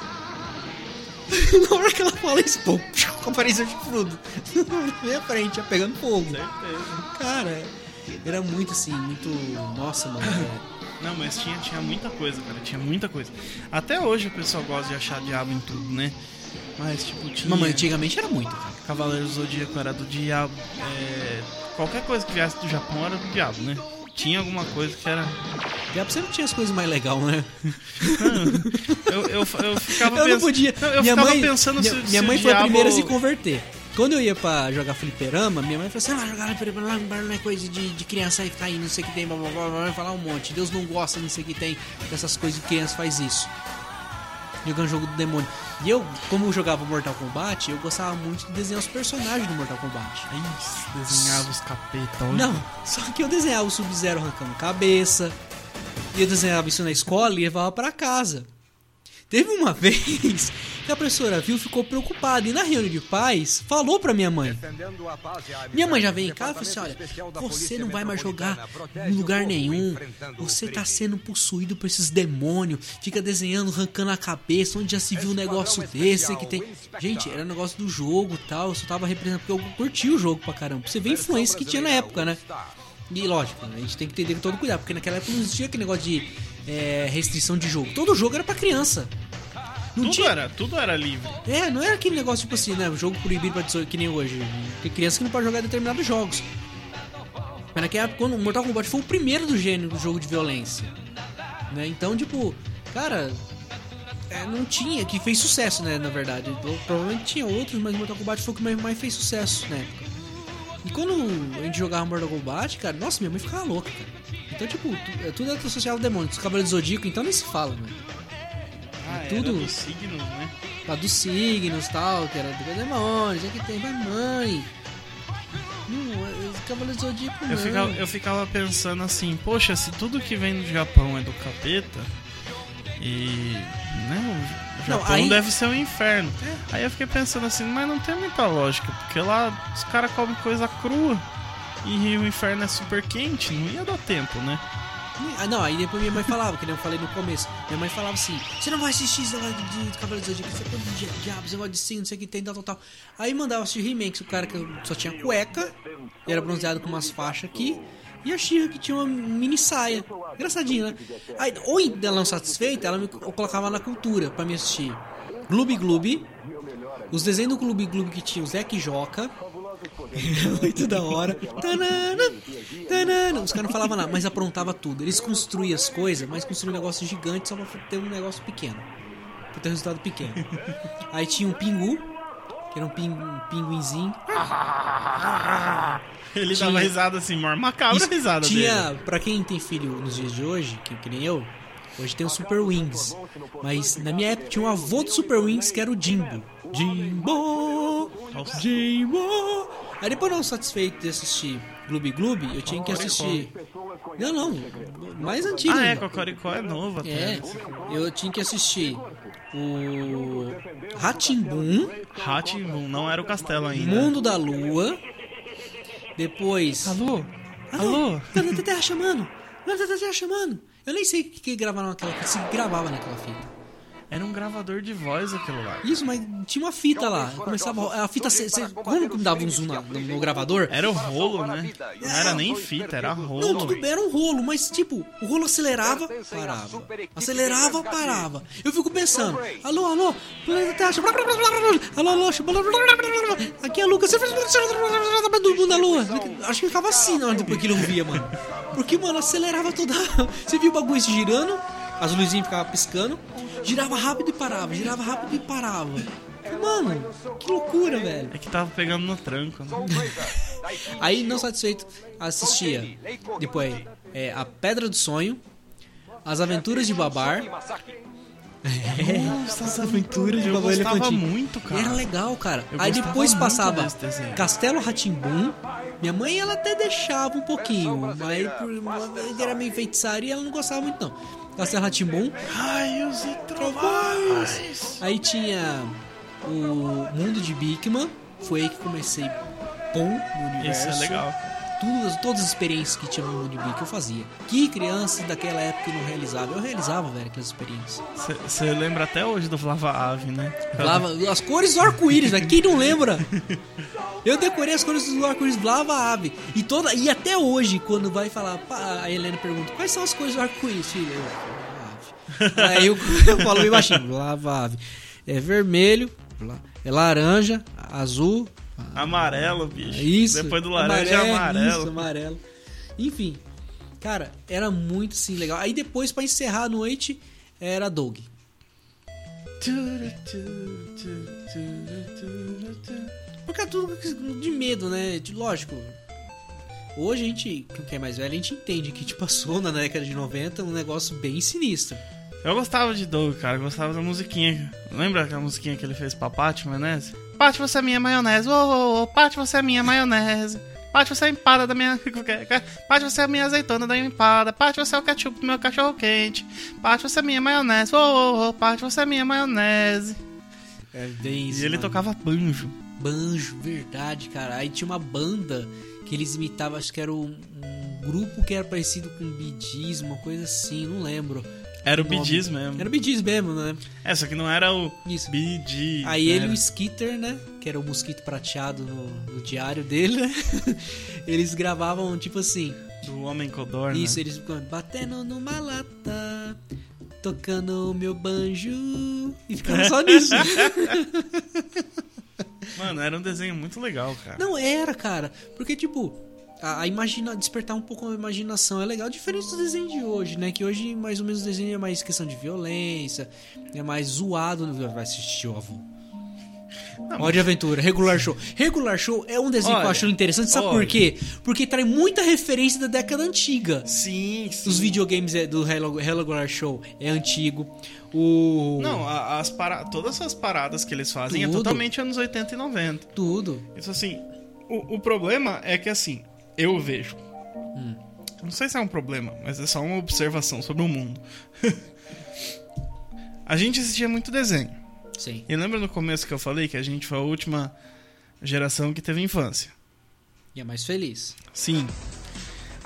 Na hora que ela fala isso, pô, apareceu chifrudo. Na minha frente, já pegando fogo. certeza. Cara, era muito assim, muito. Nossa, mano. Não, mas tinha, tinha muita coisa, cara. Tinha muita coisa. Até hoje o pessoal gosta de achar diabo em tudo, né? Mas, tipo, tinha... Mamãe, antigamente era muito, cara. Cavaleiro do Zodíaco era do diabo. é, Qualquer coisa que viesse do Japão era do diabo, né? tinha alguma coisa que era. Diabo sempre tinha as coisas mais legais, né? Eu, eu, eu ficava Eu não pensando. podia. Não, eu minha ficava mãe, pensando minha, se, minha se mãe foi a diabo... primeira a se converter. Quando eu ia pra jogar fliperama, minha mãe falou assim: ah, jogar fliperama não é coisa de, de criança aí ficar aí, não sei o que tem, blá blá blá, falar um monte. Deus não gosta, não sei o que tem, dessas coisas de criança faz isso. Jogando jogo do demônio. E eu, como eu jogava Mortal Kombat, eu gostava muito de desenhar os personagens do Mortal Kombat. Ih, desenhava os capeta. olha. Não, só que eu desenhava o Sub-Zero arrancando cabeça. E eu desenhava isso na escola e levava pra casa. Teve uma vez que a professora viu ficou preocupada. E na reunião de pais, falou pra minha mãe. Minha mãe já veio em casa e falou assim: Olha, você não vai mais jogar em lugar nenhum. Você tá sendo possuído por esses demônios. Fica desenhando, arrancando a cabeça. Onde já se viu um negócio desse que tem. Gente, era um negócio do jogo e tal. Eu só tava representando porque eu curti o jogo pra caramba. Pra você ver a influência que tinha na época, né? E lógico, a gente tem que entender com todo cuidado, porque naquela época não existia aquele negócio de é, restrição de jogo. Todo jogo era pra criança. Não Tudo tinha. era, tudo era livre. É, não era aquele negócio tipo assim, né? Jogo proibido pra 18 que nem hoje. Tem criança que não pode jogar determinados jogos. Mas naquela época, quando o Mortal Kombat foi o primeiro do gênero do jogo de violência. Né? Então, tipo, cara. é, não tinha, que fez sucesso, né? Na verdade. Então, Provavelmente tinha outros, mas Mortal Kombat foi o que mais, mais fez sucesso na época. E quando a gente jogava Mortal Kombat, cara, nossa, minha mãe ficava louca, cara. Então, tipo, tu- é tudo é associado ao demônio. Os Cavaleiros do Zodíaco, então nem se fala, mano. Ah, tudo- Era dos signos, né? Lá dos signos e tal, que era do demônio, já que tem, vai mãe. Não, os Cavaleiros do Zodíaco Eu não. ficava, eu ficava pensando assim, poxa, se tudo que vem do Japão é do capeta, e. Né, o Não, Japão aí- deve ser um inferno. Aí eu fiquei pensando assim, mas não tem muita lógica, porque lá os caras comem coisa crua. E o inferno é super quente, não ia dar tempo, né? Ah, não, aí depois minha mãe falava, que nem eu falei no começo. Minha mãe falava assim: você não vai assistir esse negócio de, de Cavaleiros do Zodíaco, você de di- diabo, esse negócio de signo, não sei o que tem, tal, tal, tal. Aí mandava assistir He-Man, que o cara que só tinha cueca, e era bronzeado com umas faixas aqui. E a Xirra que tinha uma mini saia. Engraçadinho, né? Aí, ou ela não satisfeita, ela me co- colocava na cultura pra me assistir. Gloob Gloob. Os desenhos do Gloob Gloob que tinha o Zeke Joca. Muito da hora. Tanana, tanana. Os caras não falavam nada, mas aprontava tudo. Eles construíam as coisas, mas construíam um negócio gigante só pra ter um negócio pequeno. Pra ter um resultado pequeno. Aí tinha um pingu, que era um, ping, um pinguinzinho. Ele Tinha- dava risada assim, maior macabra Isso, risada tinha, dele. pra quem tem filho nos dias de hoje, que, que nem eu, hoje tem o Super Wings. Mas na minha época tinha um avô do Super Wings que era o Jimbo. Jimbo! Jimbo! Aí depois não satisfeito de assistir Gloob Gloob, eu tinha que assistir. Não, não, mais antigo. Ah, é, ainda. Cocoricó é novo até. É, eu tinha que assistir o Ratimbun, Hatboom não era o castelo ainda. Mundo da Lua. Depois. Alô? Alô? Alô? Planeta Terra chamando! Planeta Terra chamando! Eu nem sei o que, que gravaram naquela fita, se gravava naquela fita. Era um gravador de voz aquilo lá. Isso, mas tinha uma fita lá. Começava a fita. Cê, cê, quando dava um zoom na- no, no gravador. Era o rolo, né? Não era nem fita, era Não, rolo. tudo bem, era um rolo, mas tipo, o rolo acelerava, parava. Acelerava, parava. Eu fico pensando, alô, alô, planeta Terra, alô, alô, aqui é a Lucas, do mundo da lua. Acho que ficava assim na hora depois que ele ouvia, mano. Porque, mano, acelerava toda. Você viu o bagulho se girando, as luzinhas ficavam piscando, girava rápido e parava, girava rápido e parava. Mano, que loucura, velho. É que tava pegando no tranco, né? Aí, não satisfeito, assistia depois é, A Pedra do Sonho, As Aventuras de Babar. Nossa, as aventuras de Babar gostava Elefantinho. muito, cara. Era legal, cara. Eu Aí depois passava. Castelo Ratimbum. Minha mãe, ela até deixava um pouquinho, mas por, era meio feitiçaria e ela não gostava muito, não. Castelo Ratimbum. Raios e trovões. Aí tinha o Mundo de Bigman. Foi aí que comecei bom no universo. Esse é legal. Tudo, todas as experiências que tinha no Mundo de Big eu fazia. Que criança daquela época não realizava? Eu realizava, velho, aquelas experiências. Você lembra até hoje do Flava Ave, né? Lava, as cores do arco-íris, velho. Quem não lembra? Eu decorei as cores do arco-íris Lava Ave. E, toda, e até hoje, quando vai falar, a Helena pergunta, quais são as cores do arco-íris, filho? Eu, Lava Ave. Aí eu, eu falo bem baixinho, Lava Ave. É vermelho, é laranja, azul, Amarelo, bicho. É Isso. Depois do laranja é amarelo. Isso, amarelo. Enfim. Cara, era muito assim legal. Aí depois, pra encerrar a noite, era Doug. Porque é tudo de medo, né? Lógico. Hoje a gente, que é mais velho, a gente entende que te passou na década de 90 um negócio bem sinistro. Eu gostava de Doug, cara. Eu gostava da musiquinha. Lembra aquela musiquinha que ele fez pra Paty Maionese? Paty, você é minha maionese. Ô, ô, ô, Paty, você é minha maionese. Paty, você é a empada da minha. Paty, você é a minha azeitona da minha empada. Paty, você é o ketchup do meu cachorro quente. Paty, você é minha maionese. Ô, ô, ô, Paty, você é minha maionese. É bem E ele tocava banjo. banjo, verdade, cara. Aí tinha uma banda que eles imitavam, acho que era um, um grupo que era parecido com Bee Gees, uma coisa assim, não lembro. Era o. Bee Gees mesmo. Era o Bee Gees mesmo, né? É, só que não era o Isso. Bee Gees. Aí ele era. e o Skitter, né? Que era o mosquito prateado no, no diário dele, né? Eles gravavam tipo assim. Do Homem Codorna. Isso, eles batendo numa lata, tocando o meu banjo. E ficava só nisso. Mano, era um desenho muito legal, cara. Não era, cara. Porque, tipo, a, a imagina, despertar um pouco a imaginação é legal, diferente do desenho de hoje, né? Que hoje, mais ou menos, o desenho é mais questão de violência, é mais zoado. Vai assistir o avô. Hora de aventura, regular show. Regular show é um desenho que eu Olha, acho interessante, sabe olha. por quê? Porque traz muita referência da década antiga. Sim, sim. Os videogames é do regular show é antigo. O. Não, as para... todas essas paradas que eles fazem é Tudo. totalmente anos 80 e 90. Tudo. Isso assim, o, o problema é que assim, eu vejo. Não sei se é um problema, mas é só uma observação sobre o mundo. a gente assistia muito desenho. Sim. E lembra no começo que eu falei que a gente foi a última geração que teve infância? E é mais feliz. Sim.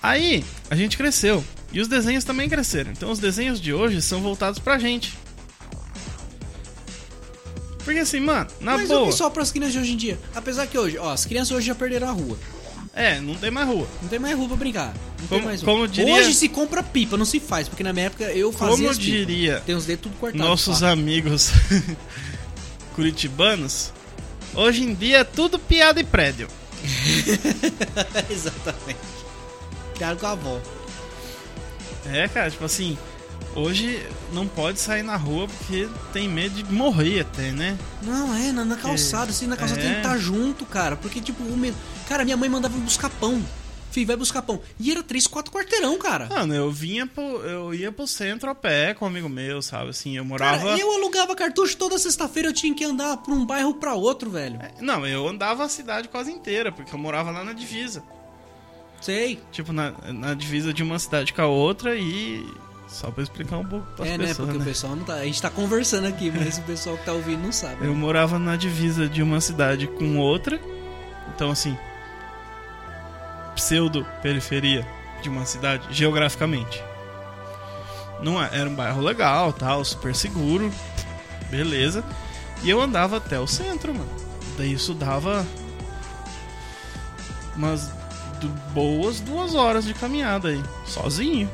Aí, a gente cresceu. E os desenhos também cresceram. Então, os desenhos de hoje são voltados pra gente. Porque assim, mano, na Mas eu boa. vi só pras crianças de hoje em dia. Apesar que hoje, ó, as crianças hoje já perderam a rua. É, não tem mais rua. Não tem mais rua pra brincar. Não Como- tem mais rua. diria- Hoje se compra pipa, não se faz, porque na minha época eu fazia Como pipas. diria Tem os dedos tudo cortados. nossos amigos curitibanos, hoje em dia é tudo piada e prédio. Exatamente. Criado com a avó. É, cara, tipo assim, hoje não pode sair na rua porque tem medo de morrer até, né? Não, é, na, na calçada, assim, na calçada É. tem que estar junto, cara. Porque, tipo, o me... cara, minha mãe mandava eu buscar pão. Filho, vai buscar pão. E era três, quatro quarteirão, cara. Mano, eu vinha pro, eu ia pro centro a pé com um amigo meu, sabe? Assim, eu morava. Cara, eu alugava cartucho toda sexta-feira, eu tinha que andar pra um bairro pra outro, velho. Não, eu andava a cidade quase inteira, porque eu morava lá na divisa. Sei. Tipo, na, na divisa de uma cidade com a outra e. Só pra explicar um pouco pras é, né? pessoas, Porque né? o pessoal não tá. A gente tá conversando aqui, mas o pessoal que tá ouvindo não sabe. Eu morava na divisa de uma cidade com outra. Então, assim. Pseudo-periferia de uma cidade, geograficamente. Não é- era um bairro legal, tal, super seguro. Beleza. E eu andava até o centro, mano. Daí isso dava. Umas boas duas horas de caminhada aí. Sozinho.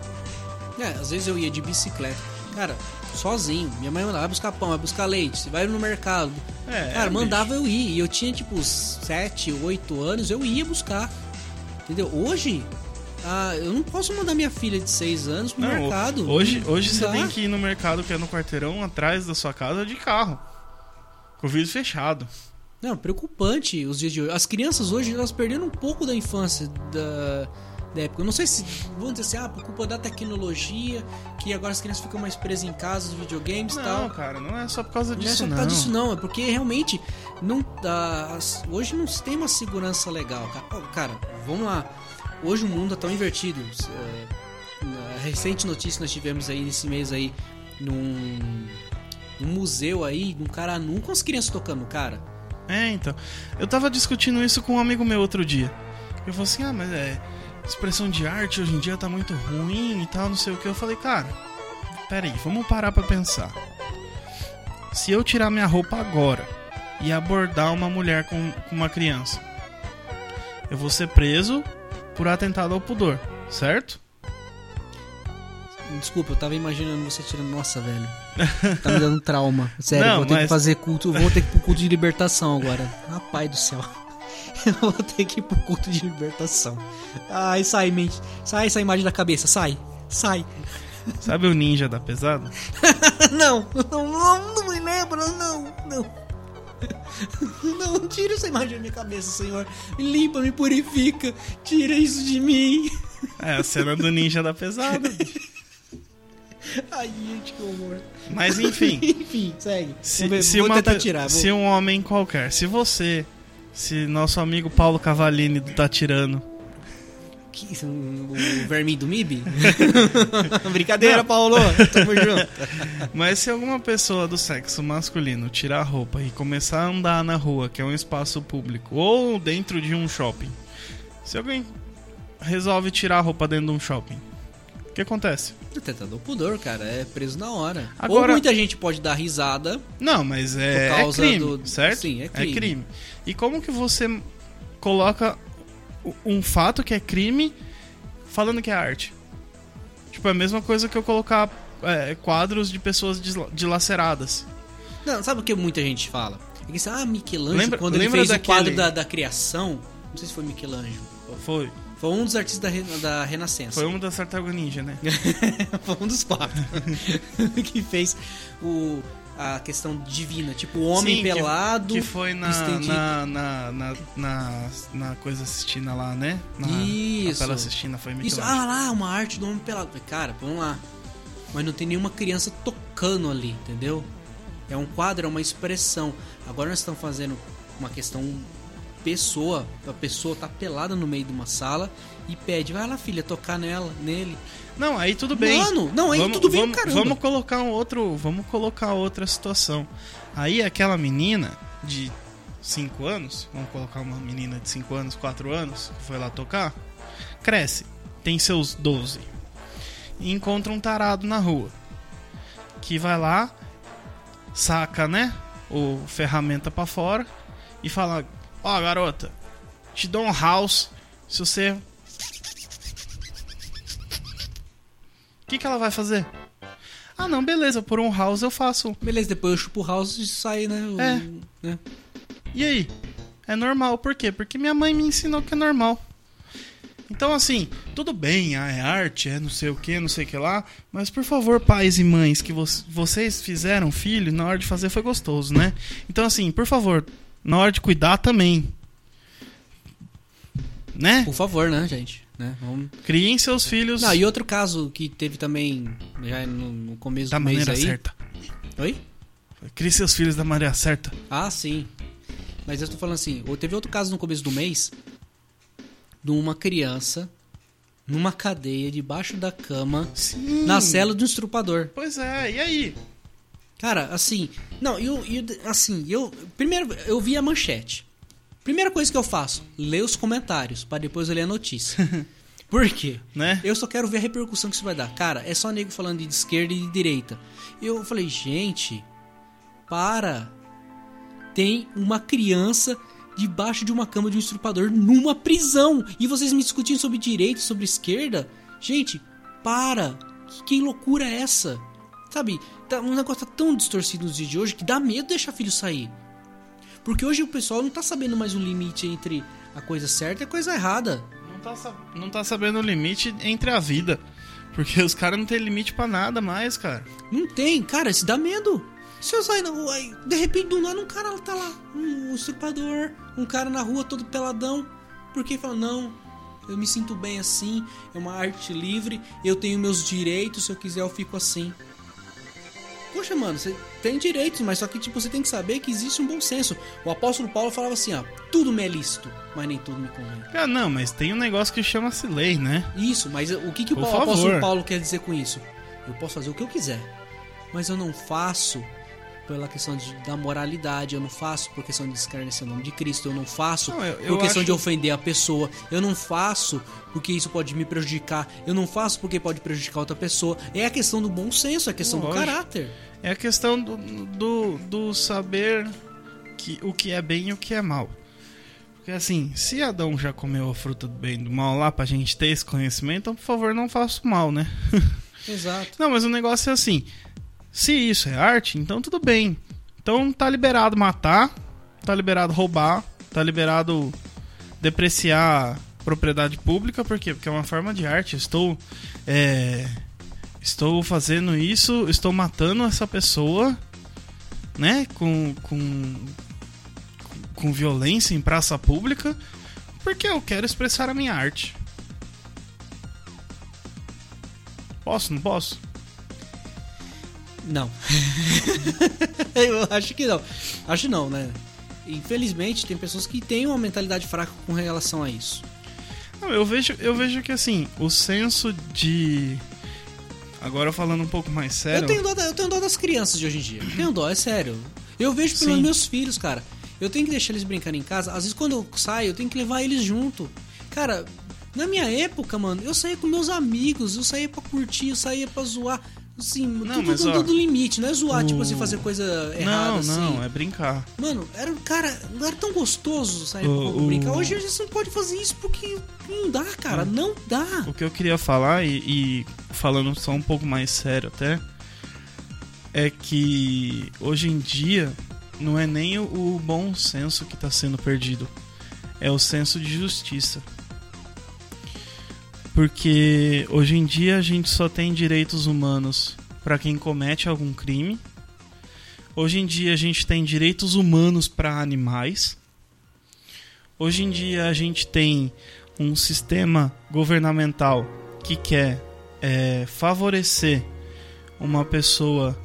É, às vezes eu ia de bicicleta. Cara, sozinho. Minha mãe mandava vai buscar pão, vai buscar leite, você vai no mercado. É, Cara, bicho. mandava eu ir. E eu tinha tipo 7, 8 anos, eu ia buscar. Entendeu? Hoje, ah, eu não posso mandar minha filha de 6 anos pro Não, mercado. Hoje, hoje você tem que ir no mercado que é no quarteirão atrás da sua casa de carro. Com o vidro fechado. Não, preocupante os dias de hoje. As crianças hoje, elas perderam um pouco da infância da, da época. Eu não sei se vão dizer assim, ah, por culpa da tecnologia, que agora as crianças ficam mais presas em casa, os videogames e Não, tal. cara, não é só por causa Não é disso, só por não. causa disso, não. É porque realmente não as- hoje não tem uma segurança legal, cara. Cara, vamos lá. Hoje o mundo é tão invertido. É, recente notícia nós tivemos aí nesse mês aí num, num museu aí, num cara nu com as crianças tocando, cara. É, então. Eu tava discutindo isso com um amigo meu outro dia. Eu falei assim, ah, mas é. Expressão de arte hoje em dia tá muito ruim e tal, não sei o que. Eu falei, cara, peraí, vamos parar pra pensar. Se eu tirar minha roupa agora e abordar uma mulher com, com uma criança, eu vou ser preso por atentado ao pudor, certo? Desculpa, eu tava imaginando você tirando. Nossa, velho. Tá me dando trauma. Sério, Não, vou ter que mas- fazer culto. Vou ter que ir pro culto de libertação agora. Rapaz do céu. Eu vou ter que ir pro culto de libertação. Ai, sai, mente. Sai essa imagem da cabeça, sai. Sai. Sabe o ninja da pesada? Não, não, não, não me lembra, não, não. Não, tira essa imagem da minha cabeça, Senhor. Me limpa, me purifica. Tira isso de mim. É a cena do ninja da pesada. Ai, gente, que horror. Mas enfim, Enfim, segue. se, ver, se vou uma tirar. Vou... se um homem qualquer, se você, se nosso amigo Paulo Cavalini do Tá Tirando, Que isso, O verminho do MIB? Brincadeira, Paulo. Tamo junto. mas se alguma pessoa do sexo masculino tirar a roupa e começar a andar na rua, que é um espaço público, ou dentro de um shopping, se alguém resolve tirar a roupa dentro de um shopping, o que acontece? Tentador pudor, cara. É preso na hora. Agora- Ou muita gente pode dar risada. Não, mas é, Por é causa crime, do- certo? Sim, é crime. E como que você coloca um fato que é crime falando que é arte? Tipo, é a mesma coisa que eu colocar é, quadros de pessoas dilaceradas. Não, sabe o que muita gente fala? É que, assim, ah, Michelangelo, Lembra- quando ele lembra fez daquele- o quadro da, da criação. Não sei se foi Michelangelo. Foi. Foi um dos artistas da, Re- da Renascença. Foi uma das tartarugas ninja, né? Foi um dos quatro. que fez o, a questão divina. Tipo, o homem Sim, que- pelado. Que foi na, na, na, na, na, na coisa assistindo lá, né? Na Isso. Capela assistindo foi Isso, Michelangelo. ah lá, uma arte do homem pelado. Cara, vamos lá. Mas não tem nenhuma criança tocando ali, entendeu? É um quadro, é uma expressão. Agora nós estamos fazendo uma questão pessoa. A pessoa tá pelada no meio de uma sala e pede, vai lá, filha, tocar nela, nele. Não, aí tudo bem. Mano, não, aí tudo bem, vamos, caramba. Vamos colocar um outro, vamos colocar outra situação. Aí aquela menina de 5 anos, vamos colocar uma menina de 5 anos, 4 anos, que foi lá tocar, cresce, tem seus 12. E encontra um tarado na rua. Que vai lá, saca, né, o ferramenta pra fora e fala: "Ó, garota, te dou um house se você O que, que ela vai fazer? Ah, não, beleza, por um house eu faço. Beleza, depois eu chupo o house e sai, né? o- É. né? E aí? É normal, por quê? Porque minha mãe me ensinou que é normal. Então, assim, tudo bem, ah, é arte, é não sei o que, não sei o que lá, mas por favor, pais e mães, que vo- vocês fizeram filho, na hora de fazer foi gostoso, né? Então, assim, por favor, na hora de cuidar também. Né? Por favor, né, gente? Né? Vamos... Criem seus filhos Não, e outro caso que teve também já no, no começo da do mês maneira aí. certa. Oi? Crie seus filhos da maneira certa. Ah, sim. Mas eu tô falando assim, teve outro caso no começo do mês de uma criança numa cadeia debaixo da cama Sim. na cela do estrupador. Pois é, e aí? Cara, assim, não, eu, eu assim, eu primeiro eu vi a manchete. Primeira coisa que eu faço, ler os comentários para depois eu ler a notícia. Por quê? Né? Eu só quero ver a repercussão que isso vai dar. Cara, é só nego falando de esquerda e de direita. Eu falei, gente, para. Tem uma criança debaixo de uma cama de um estrupador numa prisão. E vocês me discutindo sobre direita e sobre esquerda? Gente, para. Que, que loucura é essa? Sabe, tá, um negócio tá tão distorcido nos dias de hoje que dá medo deixar filho sair. Porque hoje o pessoal não tá sabendo mais o limite entre a coisa certa e a coisa errada. Não tá, não tá sabendo o limite entre a vida. Porque os caras não tem limite pra nada mais, cara. Não tem, cara, isso dá medo. Se eu sair na rua, de repente do nada um cara tá lá, um, estrupador, um cara na rua todo peladão. Porque fala, não, eu me sinto bem assim, é uma arte livre, eu tenho meus direitos, se eu quiser eu fico assim. Poxa, mano, você tem direitos, mas só que tipo, você tem que saber que existe um bom senso. O apóstolo Paulo falava assim, ó, tudo me é lícito, mas nem tudo me convém. Ah, não, mas tem um negócio que chama-se lei, né? Isso, mas o que, que o favor. apóstolo Paulo quer dizer com isso? Eu posso fazer o que eu quiser, mas eu não faço pela questão de, da moralidade, eu não faço por questão de escarnecer o nome de Cristo, eu não faço Não, eu- por eu questão acho- de ofender a pessoa, eu não faço porque isso pode me prejudicar, eu não faço porque pode prejudicar outra pessoa. É a questão do bom senso, é a questão do Lógico. caráter. É a questão do, do, do saber que, o que é bem e o que é mal. Porque assim, se Adão já comeu a fruta do bem e do mal lá pra gente ter esse conhecimento, então por favor não faça o mal, né? Exato. Não, mas o negócio é assim: se isso é arte, então tudo bem. Então tá liberado matar, tá liberado roubar, tá liberado depreciar propriedade pública, por quê? Porque é uma forma de arte. Estou é, estou fazendo isso, estou matando essa pessoa, né, com com com violência em praça pública, porque eu quero expressar a minha arte. Posso, não posso? Não. eu acho que não. Acho não, né? Infelizmente, tem pessoas que têm uma mentalidade fraca com relação a isso. Não, eu vejo, eu vejo que assim, o senso de. Agora falando um pouco mais sério. Eu tenho, dó, eu tenho dó das crianças de hoje em dia. Eu tenho dó, é sério. Eu vejo pelos meus filhos, cara. Eu tenho que deixar eles brincando em casa. Às vezes, quando eu saio, eu tenho que levar eles junto. Cara, na minha época, mano, eu saía com meus amigos, eu saía pra curtir, eu saía pra zoar. Assim, Não, tudo mas, dentro ó, do limite, não é zoar, o- tipo assim, fazer coisa errada, não, assim. não, é brincar. Mano, era, cara, não era tão gostoso sair O- pra o- brincar. Hoje a gente não pode fazer isso porque não dá, cara. Hum. Não dá. O que eu queria falar, e, e falando só um pouco mais sério até, é que hoje em dia não é nem o, o bom senso que está sendo perdido, é o senso de justiça. Porque hoje em dia a gente só tem direitos humanos para quem comete algum crime. Hoje em dia a gente tem direitos humanos para animais. Hoje em dia a gente tem um sistema governamental que quer é, favorecer uma pessoa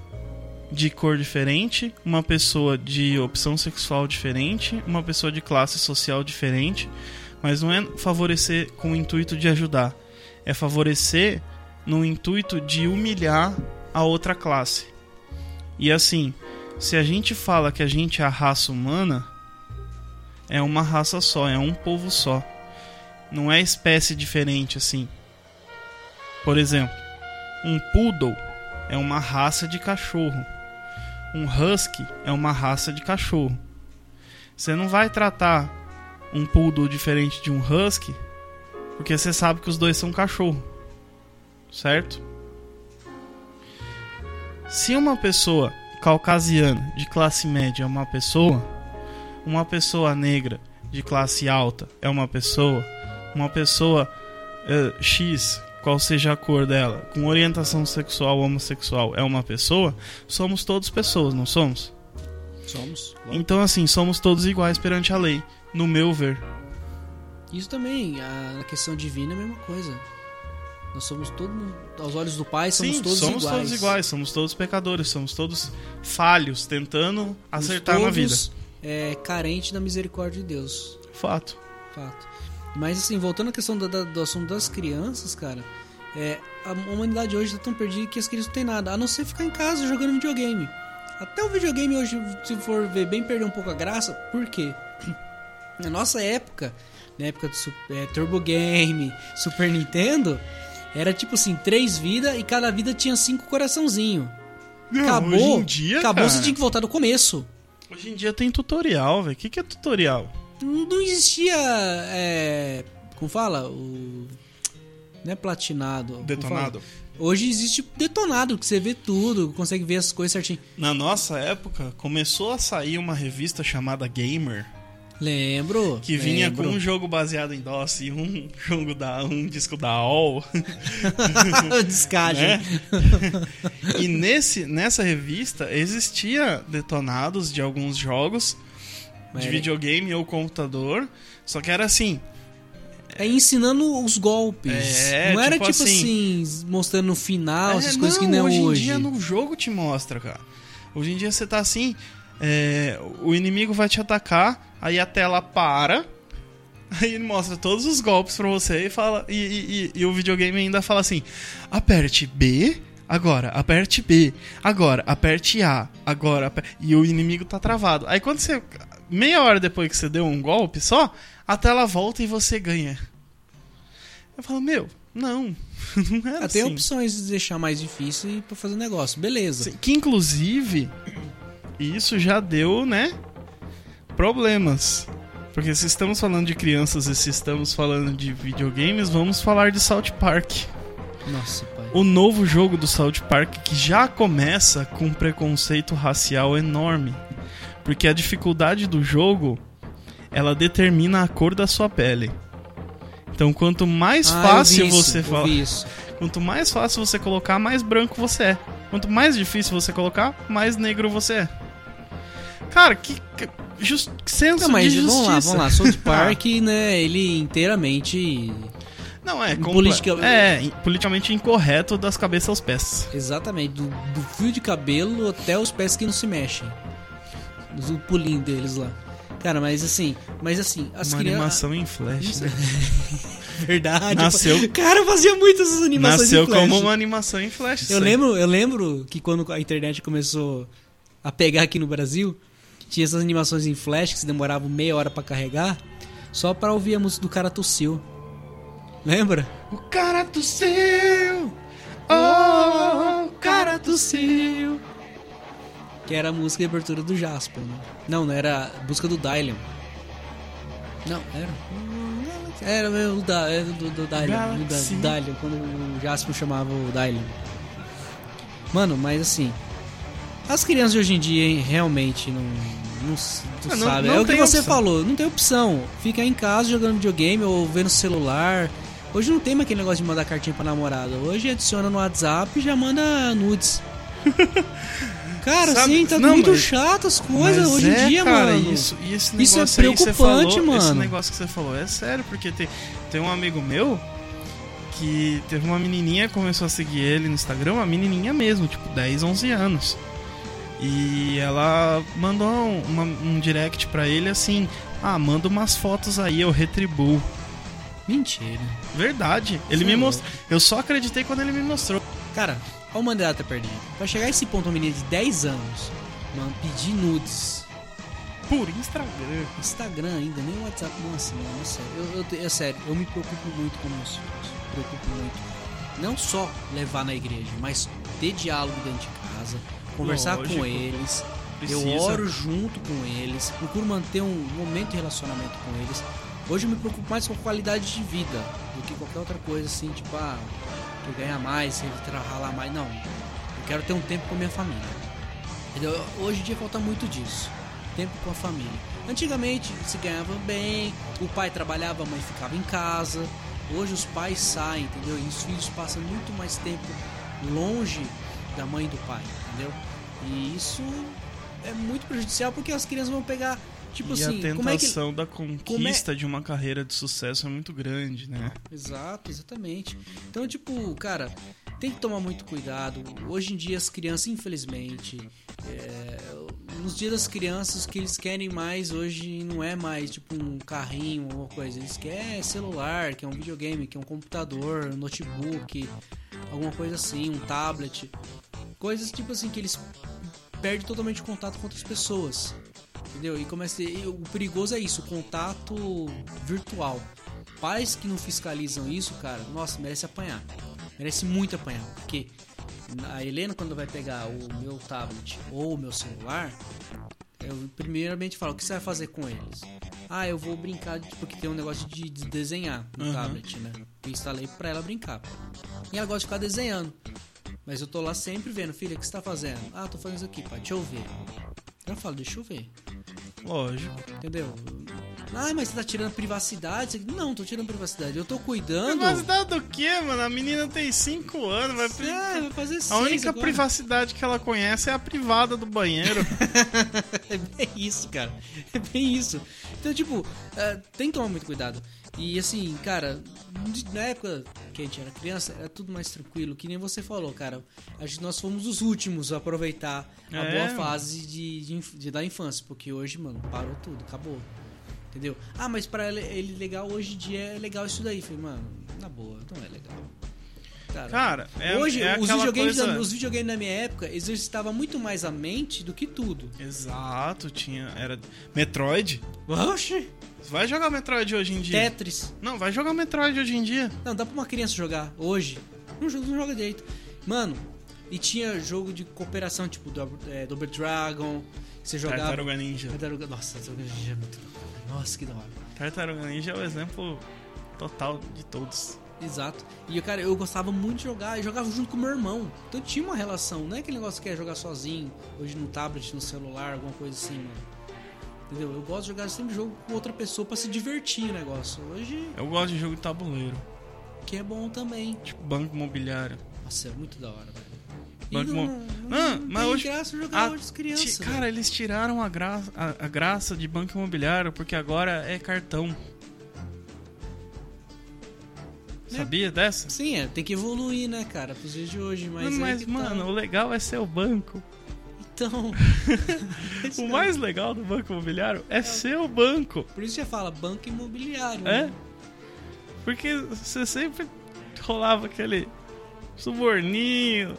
de cor diferente, uma pessoa de opção sexual diferente, uma pessoa de classe social diferente, mas não é favorecer com o intuito de ajudar, é favorecer no intuito de humilhar a outra classe. E assim, se a gente fala que a gente é a raça humana, é uma raça só, é um povo só. Não é espécie diferente assim. Por exemplo, um poodle é uma raça de cachorro. Um husky é uma raça de cachorro. Você não vai tratar um poodle diferente de um husky porque você sabe que os dois são cachorro. Certo? Se uma pessoa caucasiana de classe média é uma pessoa, uma pessoa negra de classe alta é uma pessoa, uma pessoa eh, X, qual seja a cor dela, com orientação sexual ou homossexual é uma pessoa, somos todos pessoas, não somos? Somos. Então, assim, somos todos iguais perante a lei, no meu ver. Isso também, a, questão divina é a mesma coisa. Nós somos todos, aos olhos do Pai, somos Sim, todos somos iguais. todos iguais, somos todos pecadores, somos todos falhos, tentando Somos acertar na vida. todos, É, carente da misericórdia de Deus. Fato. Fato. Mas assim, voltando à questão da- do assunto das crianças, cara, é, a humanidade hoje tá tão perdida que as crianças não têm nada, a não ser ficar em casa jogando videogame. Até o videogame hoje, se for ver bem, perdeu um pouco a graça. Por quê? Na nossa época, na época do é, Turbo Game, Super Nintendo, era tipo assim, três vidas e cada vida tinha cinco coraçãozinho. acabou, hoje em dia, acabou, cara, você tinha que voltar do começo. Hoje em dia tem tutorial, velho. O que, que é tutorial? Não existia. É, como fala? O. Não é platinado. Detonado. Hoje existe detonado, que você vê tudo, consegue ver as coisas certinho. Na nossa época, começou a sair uma revista chamada Gamer, Lembro. que vinha lembro. com um jogo baseado em DOS e um jogo da um disco da AOL. Descagem. né? e nesse nessa revista existia detonados de alguns jogos Mas de videogame ou computador, só que era assim, É ensinando os golpes. É, não era tipo tipo assim, mostrando no final, essas É, coisas que não é hoje. hoje. em dia no jogo te mostra, cara. Hoje em dia você tá assim, é, o inimigo vai te atacar, aí a tela para, aí ele mostra todos os golpes pra você e fala e, e- e- e o videogame ainda fala assim: aperte B. Agora, aperte B. Agora, aperte A. Agora, aper- e o inimigo tá travado. Aí quando você. Meia hora depois que você deu um golpe só, a tela volta e você ganha. Eu falo, meu, não. Não é Ah, tem assim. opções de deixar mais difícil e pra fazer negócio. Beleza. Que inclusive isso já deu, né? Problemas. Porque se estamos falando de crianças e se estamos falando de videogames, vamos falar de South Park. Nossa, pai. O novo jogo do South Park que já começa com um preconceito racial enorme. Porque a dificuldade do jogo ela determina a cor da sua pele. Então, quanto mais Ah, fácil isso, você fala, quanto mais fácil você colocar, mais branco você é. Quanto mais difícil você colocar, mais negro você é. Cara, que, que, just, senso Não, mas de vamos lá, justiça. vamos lá. South Park, né, ele inteiramente... Não, é, Politica- é politicamente incorreto das cabeças aos pés. Exatamente, do, do fio de cabelo até os pés que não se mexem. O pulinho deles lá. Cara, mas assim, mas assim, as Uma crianças... animação em flash, né? Verdade. Nasceu- Cara, fazia muitas essas animações Nasceu em flash. como uma animação em flash. Eu lembro, eu lembro que quando a internet começou a pegar aqui no Brasil, tinha essas animações em flash que se demoravam meia hora pra carregar, só pra ouvir a música do cara tossiu. Lembra? O cara do céu! Oh, o cara tossiu. Que era a música de abertura do Jasper, né? Não, não era a música do Dylion. Não, era. Era o da, era do, do do Galaxy. do Dylion, quando o Jasper chamava o Dylion. Mano, mas assim. As crianças de hoje em dia, hein, realmente não. Não, tu Ah, não- sabe. não é o que você opção. falou, não tem opção. Fica em casa jogando videogame ou vendo celular. Hoje não tem mais aquele negócio de mandar cartinha pra namorada. Hoje adiciona no WhatsApp e já manda nudes. Cara, Sabe- assim, tá não, muito mas- chato as coisas hoje é, em dia, cara, mano. Isso, e esse Isso é negócio preocupante, falou, Esse mano. negócio que você falou é sério, porque tem, tem um amigo meu que teve uma menininha começou a seguir ele no Instagram, uma menininha mesmo, tipo 10, 11 anos. E ela mandou um, uma- um direct pra ele assim: Ah, manda umas fotos aí, eu retribuo. Mentira. Verdade. Ele Você me mostrou. Eu só acreditei quando ele me mostrou. Cara, a humanidade tá perdida. Pra chegar a esse ponto, uma menina de 10 anos, mano, pedir nudes. Por Instagram. Instagram ainda, nem o WhatsApp, nossa, mano, é sério. Eu, eu, é sério, eu me preocupo muito com meus filhos. Me preocupo muito. Não só levar na igreja, mas ter diálogo dentro de casa, conversar Lógico. com eles. Eu Precisa. oro junto com eles, procuro manter um momento de relacionamento com eles. Hoje eu me preocupo mais com a qualidade de vida do que qualquer outra coisa assim, tipo, ah, que eu ganhar mais, eu ralar mais. Não. Eu quero ter um tempo com a minha família. Entendeu? Hoje em dia falta muito disso. Tempo com a família. Antigamente se ganhava bem, o pai trabalhava, a mãe ficava em casa. Hoje os pais saem, entendeu? E os filhos passam muito mais tempo longe da mãe e do pai, entendeu? E isso é muito prejudicial porque as crianças vão pegar, tipo e assim, a como é que tentação da conquista de uma carreira de sucesso é muito grande, né? Exato, exatamente. Então, tipo, cara, tem que tomar muito cuidado. Hoje em dia as crianças, infelizmente, é, nos dias das crianças, o que eles querem mais hoje não é mais tipo um carrinho ou alguma coisa. Eles querem celular, que é um videogame, que é um computador, um notebook, alguma coisa assim, um tablet. Coisas tipo assim que eles perdem totalmente o contato com outras pessoas. Entendeu? E começa a ter- e o perigoso é isso, o contato virtual. Pais que não fiscalizam isso, cara, nossa, merece apanhar. Merece muito apanhar. Porque a Helena, quando vai pegar o meu tablet ou o meu celular, eu primeiramente falo, o que você vai fazer com eles? Ah, eu vou brincar, porque tem um negócio de de desenhar no Uhum. tablet, né? Eu instalei pra ela brincar. E ela gosta de ficar desenhando. Mas eu tô lá sempre vendo, filha, o que você tá fazendo? Ah, tô fazendo isso aqui, pai, deixa eu ver. Eu falo, deixa eu ver. Lógico. Entendeu? Ah, mas você tá tirando privacidade? Não, tô tirando privacidade. Eu tô cuidando. Privacidade do quê, mano? A menina tem 5 anos, vai pri- É, vai fazer A única agora. privacidade que ela conhece é a privada do banheiro. É bem isso, cara. É bem isso. Então, tipo, é, tem que tomar muito cuidado. E assim, cara, na época que a gente era criança, era tudo mais tranquilo, que nem você falou, cara. Acho que nós fomos os últimos a aproveitar a É. boa fase de, de, de- da infância, porque hoje, mano, parou tudo, acabou. Entendeu? Ah, mas pra ele, ele legal hoje em dia é legal isso daí. Falei, mano, na boa, não é legal. Cara, Cara, é, hoje é os, videogames coisa... da, os videogames na minha época exercitavam muito mais a mente do que tudo. Exato, tinha... Era... Metroid? Oxi! Vai jogar Metroid hoje em dia. Tetris. Não, vai jogar Metroid hoje em dia. Não, dá pra uma criança jogar hoje. Não, joga- não joga direito. Mano, e tinha jogo de cooperação, tipo Double, é, Double Dragon. Você jogava. Tartaruga Ninja. Tartaruga- Nossa, Tartaruga Ninja é muito da hora. Nossa, que da hora. Tartaruga Ninja é o exemplo total de todos. Exato. E, cara, eu gostava muito de jogar. Eu jogava junto com meu irmão. Então tinha uma relação. Não é aquele negócio que é jogar sozinho, hoje no tablet, no celular, alguma coisa assim, mano. Entendeu? Eu gosto de jogar sempre jogo com outra pessoa pra se divertir o negócio. Hoje, Eu gosto de jogo de tabuleiro, que é bom também. tipo banco imobiliário. Nossa, é muito da hora, velho. Banco não, não, Ah, não mas tem hoje- graça jogar Ah, hoje as crianças. Ti- Cara, eles tiraram a graça, a, a graça de banco imobiliário porque agora é cartão. Sabia dessa? Sim, é, tem que evoluir, né, cara, pros dias de hoje. Mas, Mas, aí que tá. mano, o legal é ser o banco. Então. O mais legal do banco imobiliário é ser o banco. Por isso já fala banco imobiliário. É? né? Porque você sempre rolava aquele suborninho,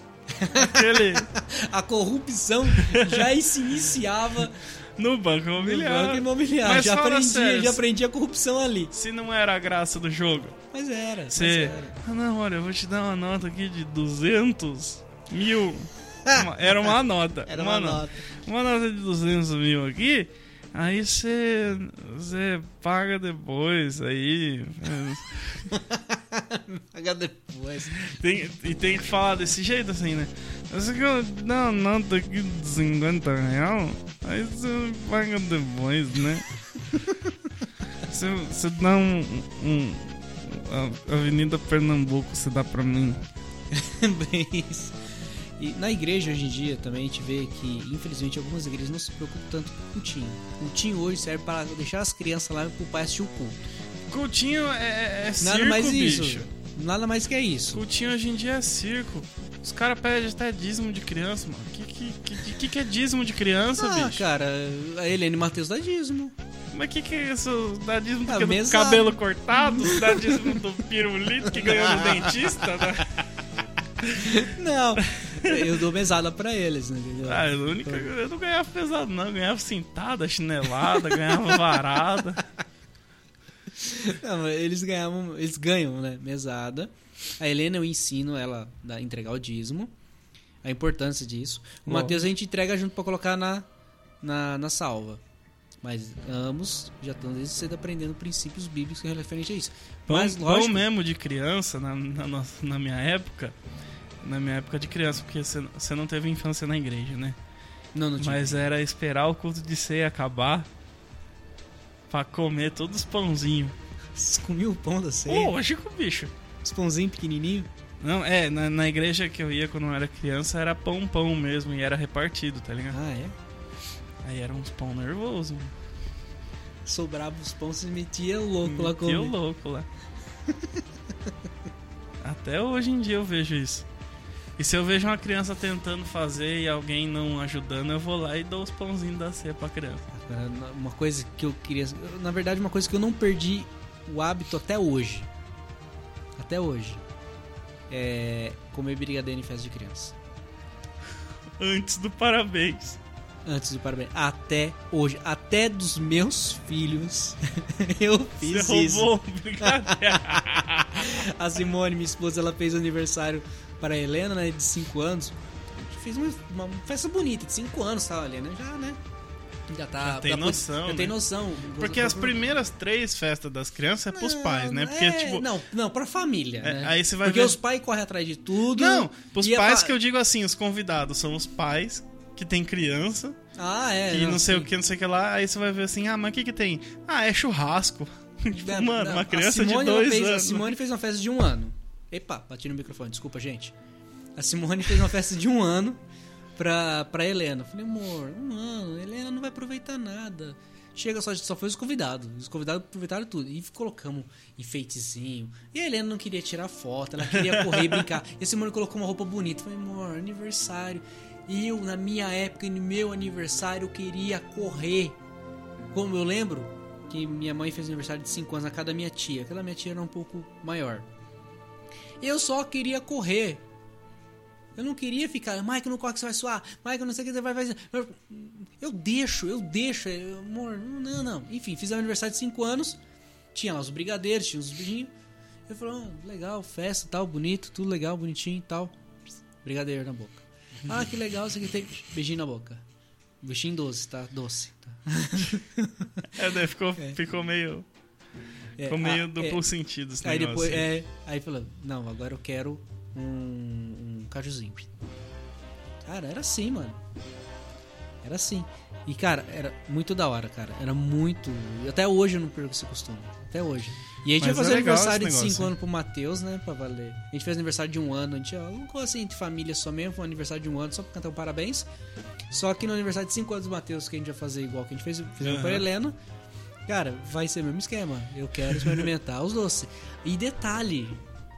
aquele A corrupção já se iniciava no banco no imobiliário. banco imobiliário. Mas já aprendi, sério, já aprendi a corrupção ali. Se não era a graça do jogo, Mas era. você. Ah, não, olha, eu vou te dar uma nota aqui de 200 mil. Uma- era uma nota. Era uma no- nota. Uma nota de 200 mil aqui. Aí você. Você paga depois. Aí. é, Paga depois. Tem, e tem que falar desse jeito assim, né? Você quer dar uma nota aqui de 50 real? Aí você paga depois, né? Você, você dá um, um- a Avenida Pernambuco, você dá pra mim. Bem isso. E na igreja hoje em dia também a gente vê que, infelizmente, algumas igrejas não se preocupam tanto com o cultinho. O cultinho hoje serve para deixar as crianças lá pro pai assistir o culto. Coutinho é, é, é Nada circo, mais bicho. isso. Nada mais que é isso. Coutinho hoje em dia é circo. Os caras pedem até dízimo de criança, mano. Que que, que, que, que é dízimo de criança, Ah, bicho? cara, a Helene Matheus dá dízimo. Mas que que é isso? Dá dízimo do, Ah, do cabelo cortado? Dá dízimo do pirulito que ganhou no dentista? Né? Não, eu dou mesada pra eles, né, entendeu? Ah, a única, eu não ganhava pesado, não. Eu ganhava cintada, chinelada, ganhava varada. Não, eles ganhavam, eles ganham, né, mesada. A Helena eu ensino ela a entregar o dízimo, a importância disso. O Ó. Matheus a gente entrega junto pra colocar na, na, na salva. Mas ambos já estão desde cedo aprendendo princípios bíblicos referente a isso. Pão, Mas pão lógico, mesmo de criança, na, na, nossa- na minha época. Na minha época de criança, porque você você não teve infância na igreja, né? não, não tinha. Mas era esperar o culto de ceia acabar pra comer todos os pãozinhos. Vocês comiam o pão da ceia? Lógico, bicho. Os pãozinhos pequenininhos? Não, é, na, na igreja que eu ia quando eu era criança era pão pão mesmo e era repartido, tá ligado? Ah, é? Aí era uns pão nervoso. mano. Sobrava os pães, você metia louco lá Metia o comer. louco lá. Até hoje em dia eu vejo isso. E se eu vejo uma criança tentando fazer e alguém não ajudando, eu vou lá e dou os pãozinhos da ceia pra criança. Uma coisa que eu queria. Na verdade, uma coisa que eu não perdi o hábito até hoje. Até hoje. É comer brigadeiro em festa de criança. Antes do parabéns. Antes do parabéns. Até hoje. Até dos meus filhos. eu fiz Você isso. roubou o brigadeiro. A Simone, minha esposa, ela fez aniversário para a Helena, né? De 5 anos. Fez uma, uma festa bonita, de 5 anos, tá? A Helena já, né? Já tá. Já tem noção, Já tem né? noção. Porque as primeiras três festas das crianças é pros Não, pais, né? Porque, é, tipo. Não, não, pra família. É, né? aí você vai Porque ver- os pais correm atrás de tudo. Não, pros é pais fa- que eu digo assim, os convidados são os pais que tem criança Ah, é. e não, sei sim. o que, não sei o que lá. Aí você vai ver assim, ah, mas o que que tem? Ah, é churrasco. tipo, É, mano, não, uma criança de dois fez, anos. A Simone fez uma festa de um ano. Epa, bati no microfone, desculpa, gente. A Simone fez uma festa de um ano pra, pra Helena. Eu Falei, amor, um ano, a Helena não vai aproveitar nada. Chega, só, só foi os convidados. Os convidados aproveitaram tudo. E colocamos enfeitezinho. E a Helena não queria tirar foto, ela queria correr e brincar. E a Simone colocou uma roupa bonita. Eu Falei, amor, aniversário. E eu, na minha época, no meu aniversário, eu queria correr. Como eu lembro que minha mãe fez aniversário de 5 anos na casa da minha tia. Aquela minha tia era um pouco maior. Eu só queria correr. Eu não queria ficar, Mike, não corre que você vai suar. Mike, não sei o que você vai fazer. Eu deixo, eu deixo. eu- Amor, não, não. Enfim, fiz aniversário de 5 anos. Tinha lá os brigadeiros, tinha os beijinhos. Eu falei, ah, legal, festa tal, bonito, tudo legal, bonitinho e tal. Brigadeiro na boca. Ah, que legal, isso aqui tem beijinho na boca. Beijinho doce, tá? Doce. Tá? É, daí ficou, ficou meio, É, ficou meio ah, duplo é, sentido esse Aí negócio. depois, aí. é, aí falou, não, agora eu quero um, um cajuzinho. Cara, era assim, mano. Era assim. E, cara, era muito da hora, cara. Era muito. Até hoje eu não perco esse costume. Até hoje. E a gente Mas é fazer legal aniversário de 5 negócio, anos pro Matheus, né? Pra valer. A gente fez aniversário de um ano. A gente alugou assim entre família só mesmo. Foi um aniversário de um ano só pra cantar um parabéns. Só que no aniversário de 5 anos do Matheus, que a gente vai fazer igual que a gente fez, fizemos Aham. com a Helena. Cara, vai ser o mesmo esquema. Eu quero experimentar os doces. E detalhe,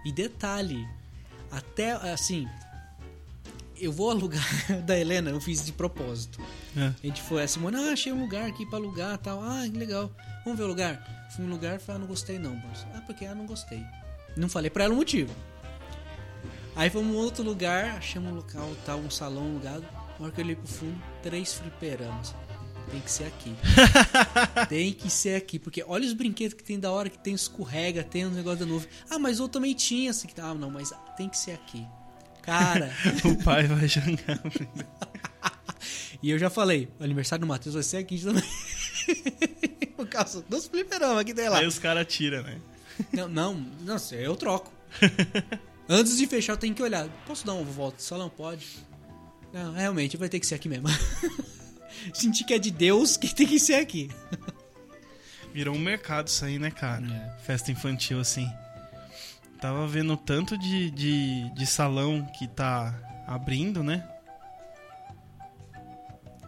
e detalhe, até assim, eu vou alugar da Helena, eu fiz de propósito. É. A gente foi, a Simone, ah, achei um lugar aqui pra alugar tal. Ah, que legal. Vamos ver o lugar? Fui no lugar e falei, ah, não gostei não. Ah, porque ah, não gostei. Não falei pra ela o motivo. Aí fomos em outro lugar, achamos um local, tal, um salão alugado. Na hora que eu olhei pro fundo, três fliperamas. Tem que ser aqui. tem que ser aqui. Porque olha os brinquedos que tem da hora, que tem escorrega, tem um negócio da nuvem. Ah, mas outro também tinha. Assim, que- ah, não, mas tem que ser aqui. Cara, O pai vai jangar. e eu já falei, o aniversário do Matheus vai ser aqui também. Por causa dos fliperamas que tem lá. Aí os caras tiram, né? Não, não, não, eu troco. Antes de fechar, eu tenho que olhar. Posso dar uma volta no salão? Pode. Não, realmente, vai ter que ser aqui mesmo. Senti que é de Deus que tem que ser aqui. Virou um mercado isso aí, né, cara? É. Festa infantil, assim. Tava vendo tanto de, de, de salão que tá abrindo, né?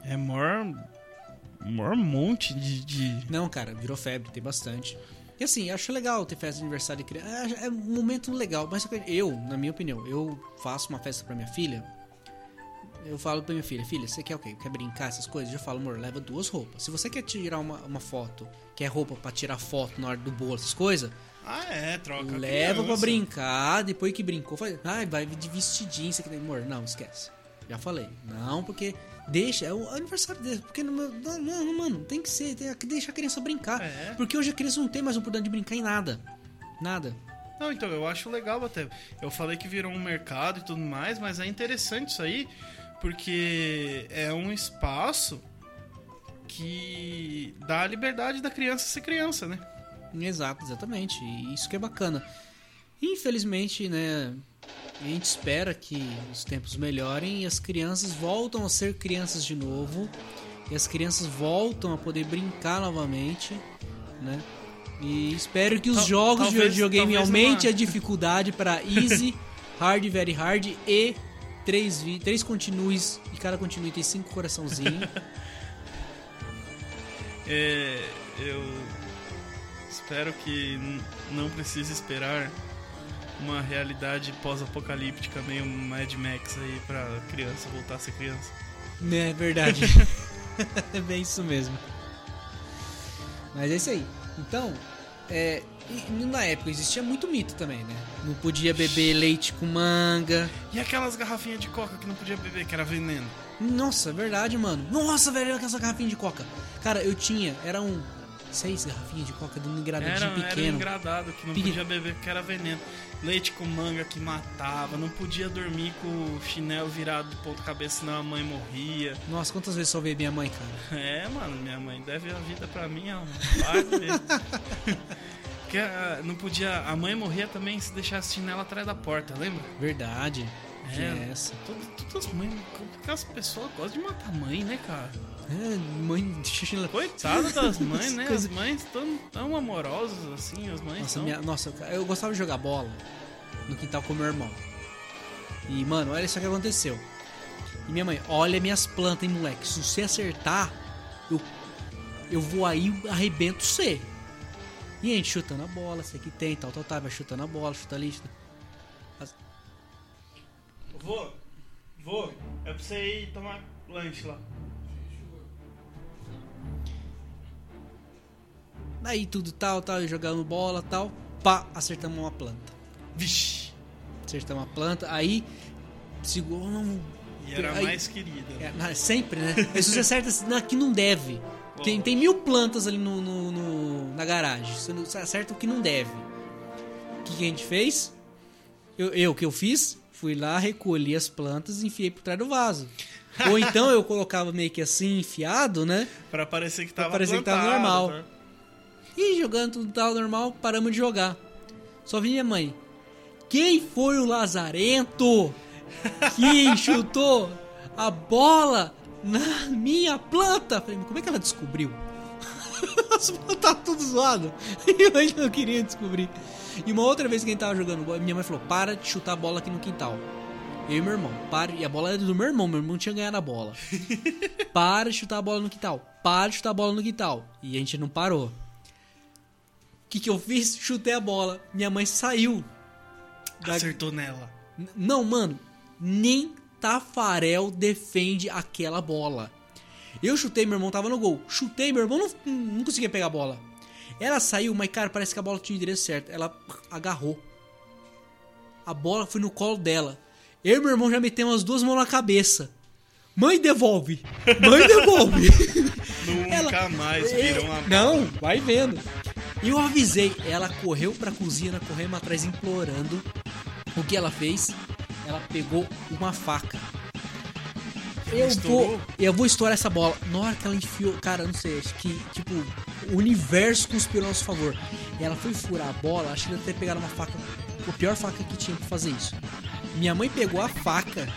É maior. maior monte de. de... Não, cara, virou febre, tem bastante. E assim, acho legal ter festa de aniversário de criança. É é um momento legal, mas eu, na minha opinião, eu faço uma festa pra minha filha. Eu falo pra minha filha, filha, você quer o quê? Quer brincar essas coisas? Eu falo, amor, leva duas roupas. Se você quer tirar uma, uma foto, quer roupa pra tirar foto na hora do bolo, essas coisas, Ah, é, troca. leva pra criança. brincar, depois que brincou, faz, ai, vai de vestidinho, isso aqui, amor, não, esquece. Já falei, não, porque deixa, é o aniversário dele, porque não, não, não, mano, tem que ser, tem que deixar a criança brincar. É. Porque hoje a criança não tem mais oportunidade de brincar em nada. Nada. Não, então, eu acho legal até. Eu falei que virou um mercado e tudo mais, mas é interessante isso aí, porque é um espaço que dá a liberdade da criança ser criança, né? Exato, exatamente. E isso que é bacana. Infelizmente, né, a gente espera que os tempos melhorem e as crianças voltam a ser crianças de novo. E as crianças voltam a poder brincar novamente, né? E espero que os Tal- jogos de talvez- videogame talvez aumente a dificuldade para easy, hard, very hard e três, vi- três continues e cada continue tem cinco coraçãozinhos. É, eu espero que não precise esperar uma realidade pós-apocalíptica meio Mad Max aí pra criança voltar a ser criança. É verdade. é bem isso mesmo. Mas é isso aí. Então, é, e na época existia muito mito também, né? Não podia beber leite com manga. E aquelas garrafinhas de coca que não podia beber, que era veneno. Nossa, verdade, mano. Nossa, velho, aquela garrafinha de coca. Cara, eu tinha, eram seis garrafinhas de coca de um engradadinho Era, era um pequeno. engradado que não Pequeno. podia beber porque era veneno. Leite com manga que matava, não podia dormir com o chinelo virado de ponta cabeça, senão a mãe morria. Nossa, quantas vezes só veio minha mãe, cara? É, mano, minha mãe deve a vida pra mim. Vai ver. Porque ah, não podia. A mãe morria também se deixasse chinelo atrás da porta, lembra? Verdade. É. É essa. Todas, todas as mães. Aquelas pessoas gostam de matar a mãe, né, cara? É, mãe de xixi. Coitada das mães, né? As mães tão, tão amorosas assim, as mães Nossa, são. minha, nossa, eu gostava de jogar bola no quintal com meu irmão. E, mano, olha só o que aconteceu. E minha mãe, olha minhas plantas, hein, moleque. Se você acertar, eu, eu vou aí e arrebento você. E a gente chutando a bola, sei que tem, tal, tal, tal. Vai chutando a bola, chuta ali. Chuta... Vô, vô, é pra você ir tomar lanche lá. Aí tudo tal, tal, jogando bola, tal. Pá, acertamos uma planta. Vixe! Acertamos uma planta, aí segurou. Não, E era Aí- mais querida. É, na- sempre, né? Mas você acerta não, aqui não deve. Tem, tem mil plantas ali no, no- no- na garagem. Você não- você acerta o que não deve. O que, que a gente fez? Eu, eu, que eu fiz? Fui lá, recolhi as plantas e enfiei por trás do vaso. Ou então eu colocava meio que assim, enfiado, né? Pra parecer que tava parecer que tava plantado, normal. tá? E jogando tudo tal normal, paramos de jogar. Só vi minha mãe. Quem foi o lazarento que chutou a bola na minha planta. Falei, mas como é que ela descobriu? As plantas tá tudo zoado. E eu ainda não queria descobrir. E uma outra vez que a gente tava jogando bola, minha mãe falou: para de chutar a bola aqui no quintal. Eu e meu irmão, para. E a bola era do meu irmão, meu irmão tinha ganhado a bola. para de chutar a bola no quintal. Para de chutar a bola no quintal. E a gente não parou. O que, que eu fiz? Chutei a bola. Minha mãe saiu. da- Acertou nela. Não, mano, nem Tafarel defende aquela bola. Eu chutei, meu irmão tava no gol. Chutei, meu irmão não, não conseguia pegar a bola. Ela saiu, mas cara, parece que a bola tinha o endereço certo. Ela agarrou. A bola foi no colo dela. Eu e meu irmão já metemos as duas mãos na cabeça. Mãe, devolve! Mãe, devolve! Nunca Ela- mais viram uma Não, vai vendo. E eu avisei. Ela correu pra cozinha, correndo atrás, implorando. O que ela fez? Ela pegou uma faca. Eu Estourou? vou, eu vou estourar essa bola. Na hora que ela enfiou, cara, não sei, acho que, tipo, o universo conspirou a nosso favor. E ela foi furar a bola, acho que deve ter pegado uma faca, a pior faca que tinha pra fazer isso. Minha mãe pegou a faca,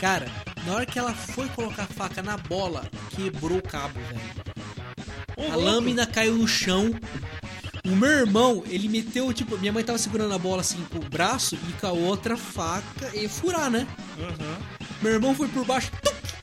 cara, na hora que ela foi colocar a faca na bola, quebrou o cabo, velho. A lâmina caiu no chão. O meu irmão, ele meteu, tipo, minha mãe tava segurando a bola assim com o braço e com a outra faca e furar, né? Aham. Meu irmão foi por baixo,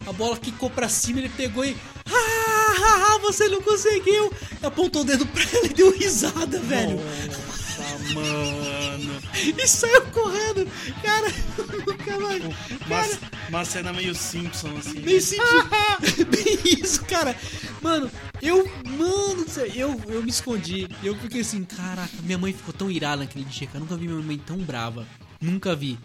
a bola quicou pra cima, ele pegou e. Ah, você não conseguiu! Apontou o dedo pra ela e deu risada, velho. Nossa, mano. E saiu correndo. Cara, nunca mais. Uma, uma cena meio Simpson, assim. Bem sentido. Bem isso, cara. Mano, eu. Mano eu, eu me escondi. Eu fiquei assim, caraca, minha mãe ficou tão irada naquele dia, cara. Eu nunca vi minha mãe tão brava. Nunca vi.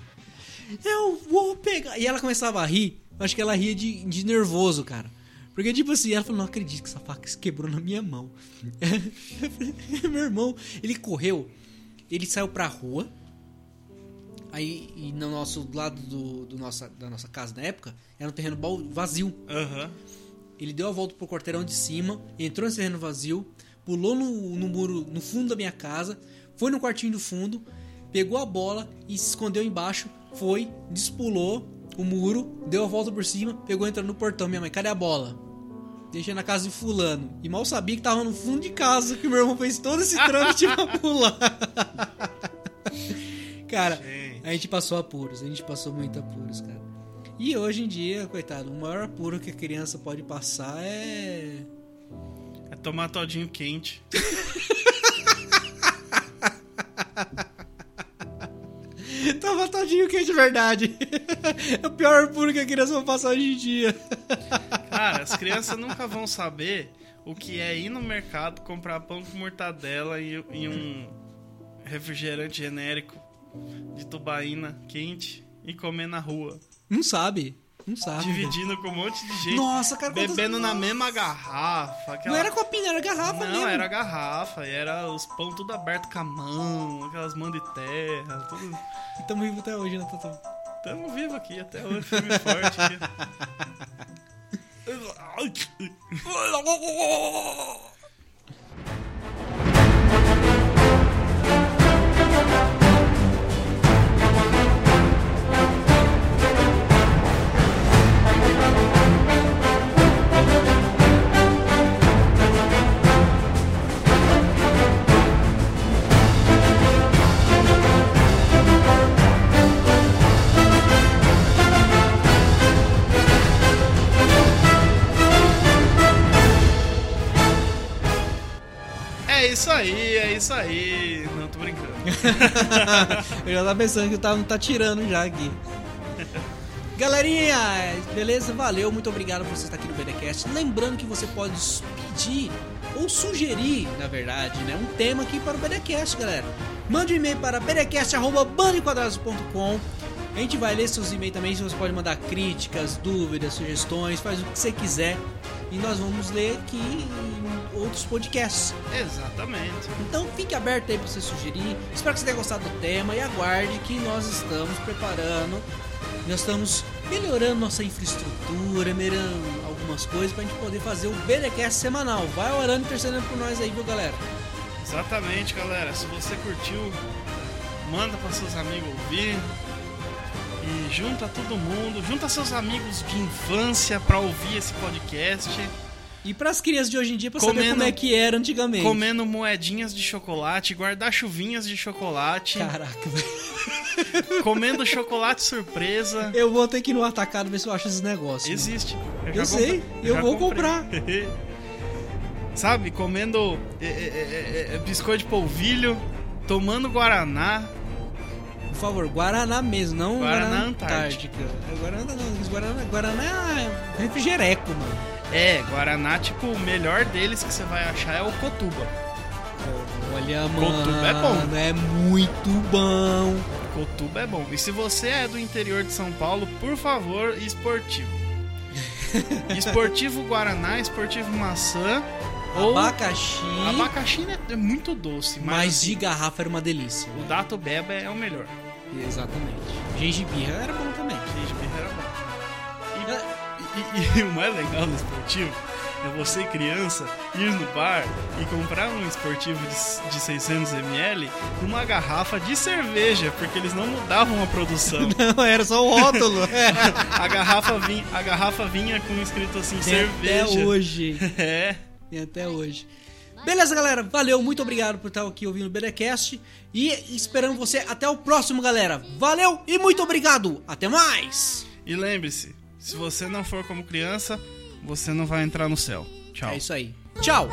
Eu vou pegar. E ela começava a rir. Acho que ela ria de, de nervoso, cara. Porque, tipo assim, ela falou: Não acredito que essa faca se quebrou na minha mão. Meu irmão, ele correu, ele saiu pra rua. Aí, e no nosso do lado do, do nossa, da nossa casa na época, era um terreno vazio. Aham. Ele deu a volta pro quarteirão de cima, entrou nesse terreno vazio, pulou no, no muro, no fundo da minha casa, foi no quartinho do fundo, pegou a bola e se escondeu embaixo, foi, despulou o muro, deu a volta por cima, pegou entrando no portão. Minha mãe, cadê a bola? Deixei na casa de fulano. E mal sabia que tava no fundo de casa que meu irmão fez todo esse trâmite pra pular. cara, Gente. a gente passou apuros, a gente passou muito apuros, cara. E hoje em dia, coitado, o maior apuro que a criança pode passar é. É tomar todinho quente. Tava todinho que de verdade. É o pior apuro que a criança vai passar hoje em dia. Cara, as crianças nunca vão saber o que é ir no mercado, comprar pão com mortadela e, e um refrigerante genérico de tubaína quente e comer na rua. Não sabe. Não sabe. Dividindo com um monte de gente. Nossa, cara, Bebendo na Nossa. mesma garrafa. aquela- Não era copinho, era garrafa Não, mesmo. era garrafa, e era os pão tudo aberto com a mão, aquelas mãos de terra, tudo. E tamo vivo até hoje, né, Tatu? Tamo vivo aqui até hoje, firme e forte. aqui. É isso aí, é isso aí. Não, tô brincando. Eu já tava pensando que o Tava tá tirando já aqui. Galerinha, beleza? Valeu, muito obrigado por você estar aqui no BDcast. Lembrando que você pode pedir ou sugerir, na verdade, né, um tema aqui para o BDcast, galera. Mande um e-mail para bdcast.bandoenquadrados.com A gente vai ler seus e-mails também, você pode mandar críticas, dúvidas, sugestões, faz o que você quiser. E nós vamos ler aqui em outros podcasts. Exatamente. Então fique aberto aí para você sugerir. Espero que você tenha gostado do tema e aguarde que nós estamos preparando. Nós estamos melhorando nossa infraestrutura, melhorando algumas coisas para a gente poder fazer o BDcast semanal. Vai orando e intercedendo por nós aí, viu, galera? Exatamente, galera. Se você curtiu, manda para seus amigos ouvir. E junta todo mundo, junta seus amigos de infância pra ouvir esse podcast, E pras crianças de hoje em dia, pra Comendo- saber como é que era antigamente. comendo moedinhas de chocolate, guarda-chuvinhas de chocolate, Caraca, velho. comendo chocolate surpresa. Eu vou ter que ir no atacado ver se eu acho esses negócios. Existe. Eu já sei, comprei- eu já vou comprei. Sabe, comendo é, é, é, biscoito de polvilho, tomando guaraná. Por favor, Guaraná mesmo, não Guaraná Guaraná, Antártica. Antártica. É Guaraná não, Guaraná, Guaraná é refrigereco, mano. É, guaraná, tipo, o melhor deles que você vai achar é o Cotuba. Olha, Cotuba mano, é bom. é muito bom. Cotuba é bom. E se você é do interior de São Paulo, por favor, esportivo. esportivo Guaraná, esportivo maçã ou Abacaxi, abacaxi né, é muito doce, mas, mas assim, de garrafa era uma delícia. o Dato Beba é o melhor. Exatamente. Gengibirra era bom também. Gengibre era bom. E, e- e o mais legal do esportivo é você, criança, ir no bar e comprar um esportivo de, de 600ml numa garrafa de cerveja, porque eles não mudavam a produção. Não, era só o rótulo. A garrafa vinha, a garrafa vinha com escrito assim, Tem cerveja. Até hoje. É. Tem até hoje. Beleza, galera. Valeu, muito obrigado por estar aqui ouvindo o BDcast. E esperando você até o próximo, galera. Valeu e muito obrigado. Até mais. E lembre-se, se você não for como criança, você não vai entrar no céu. Tchau. É isso aí. Tchau.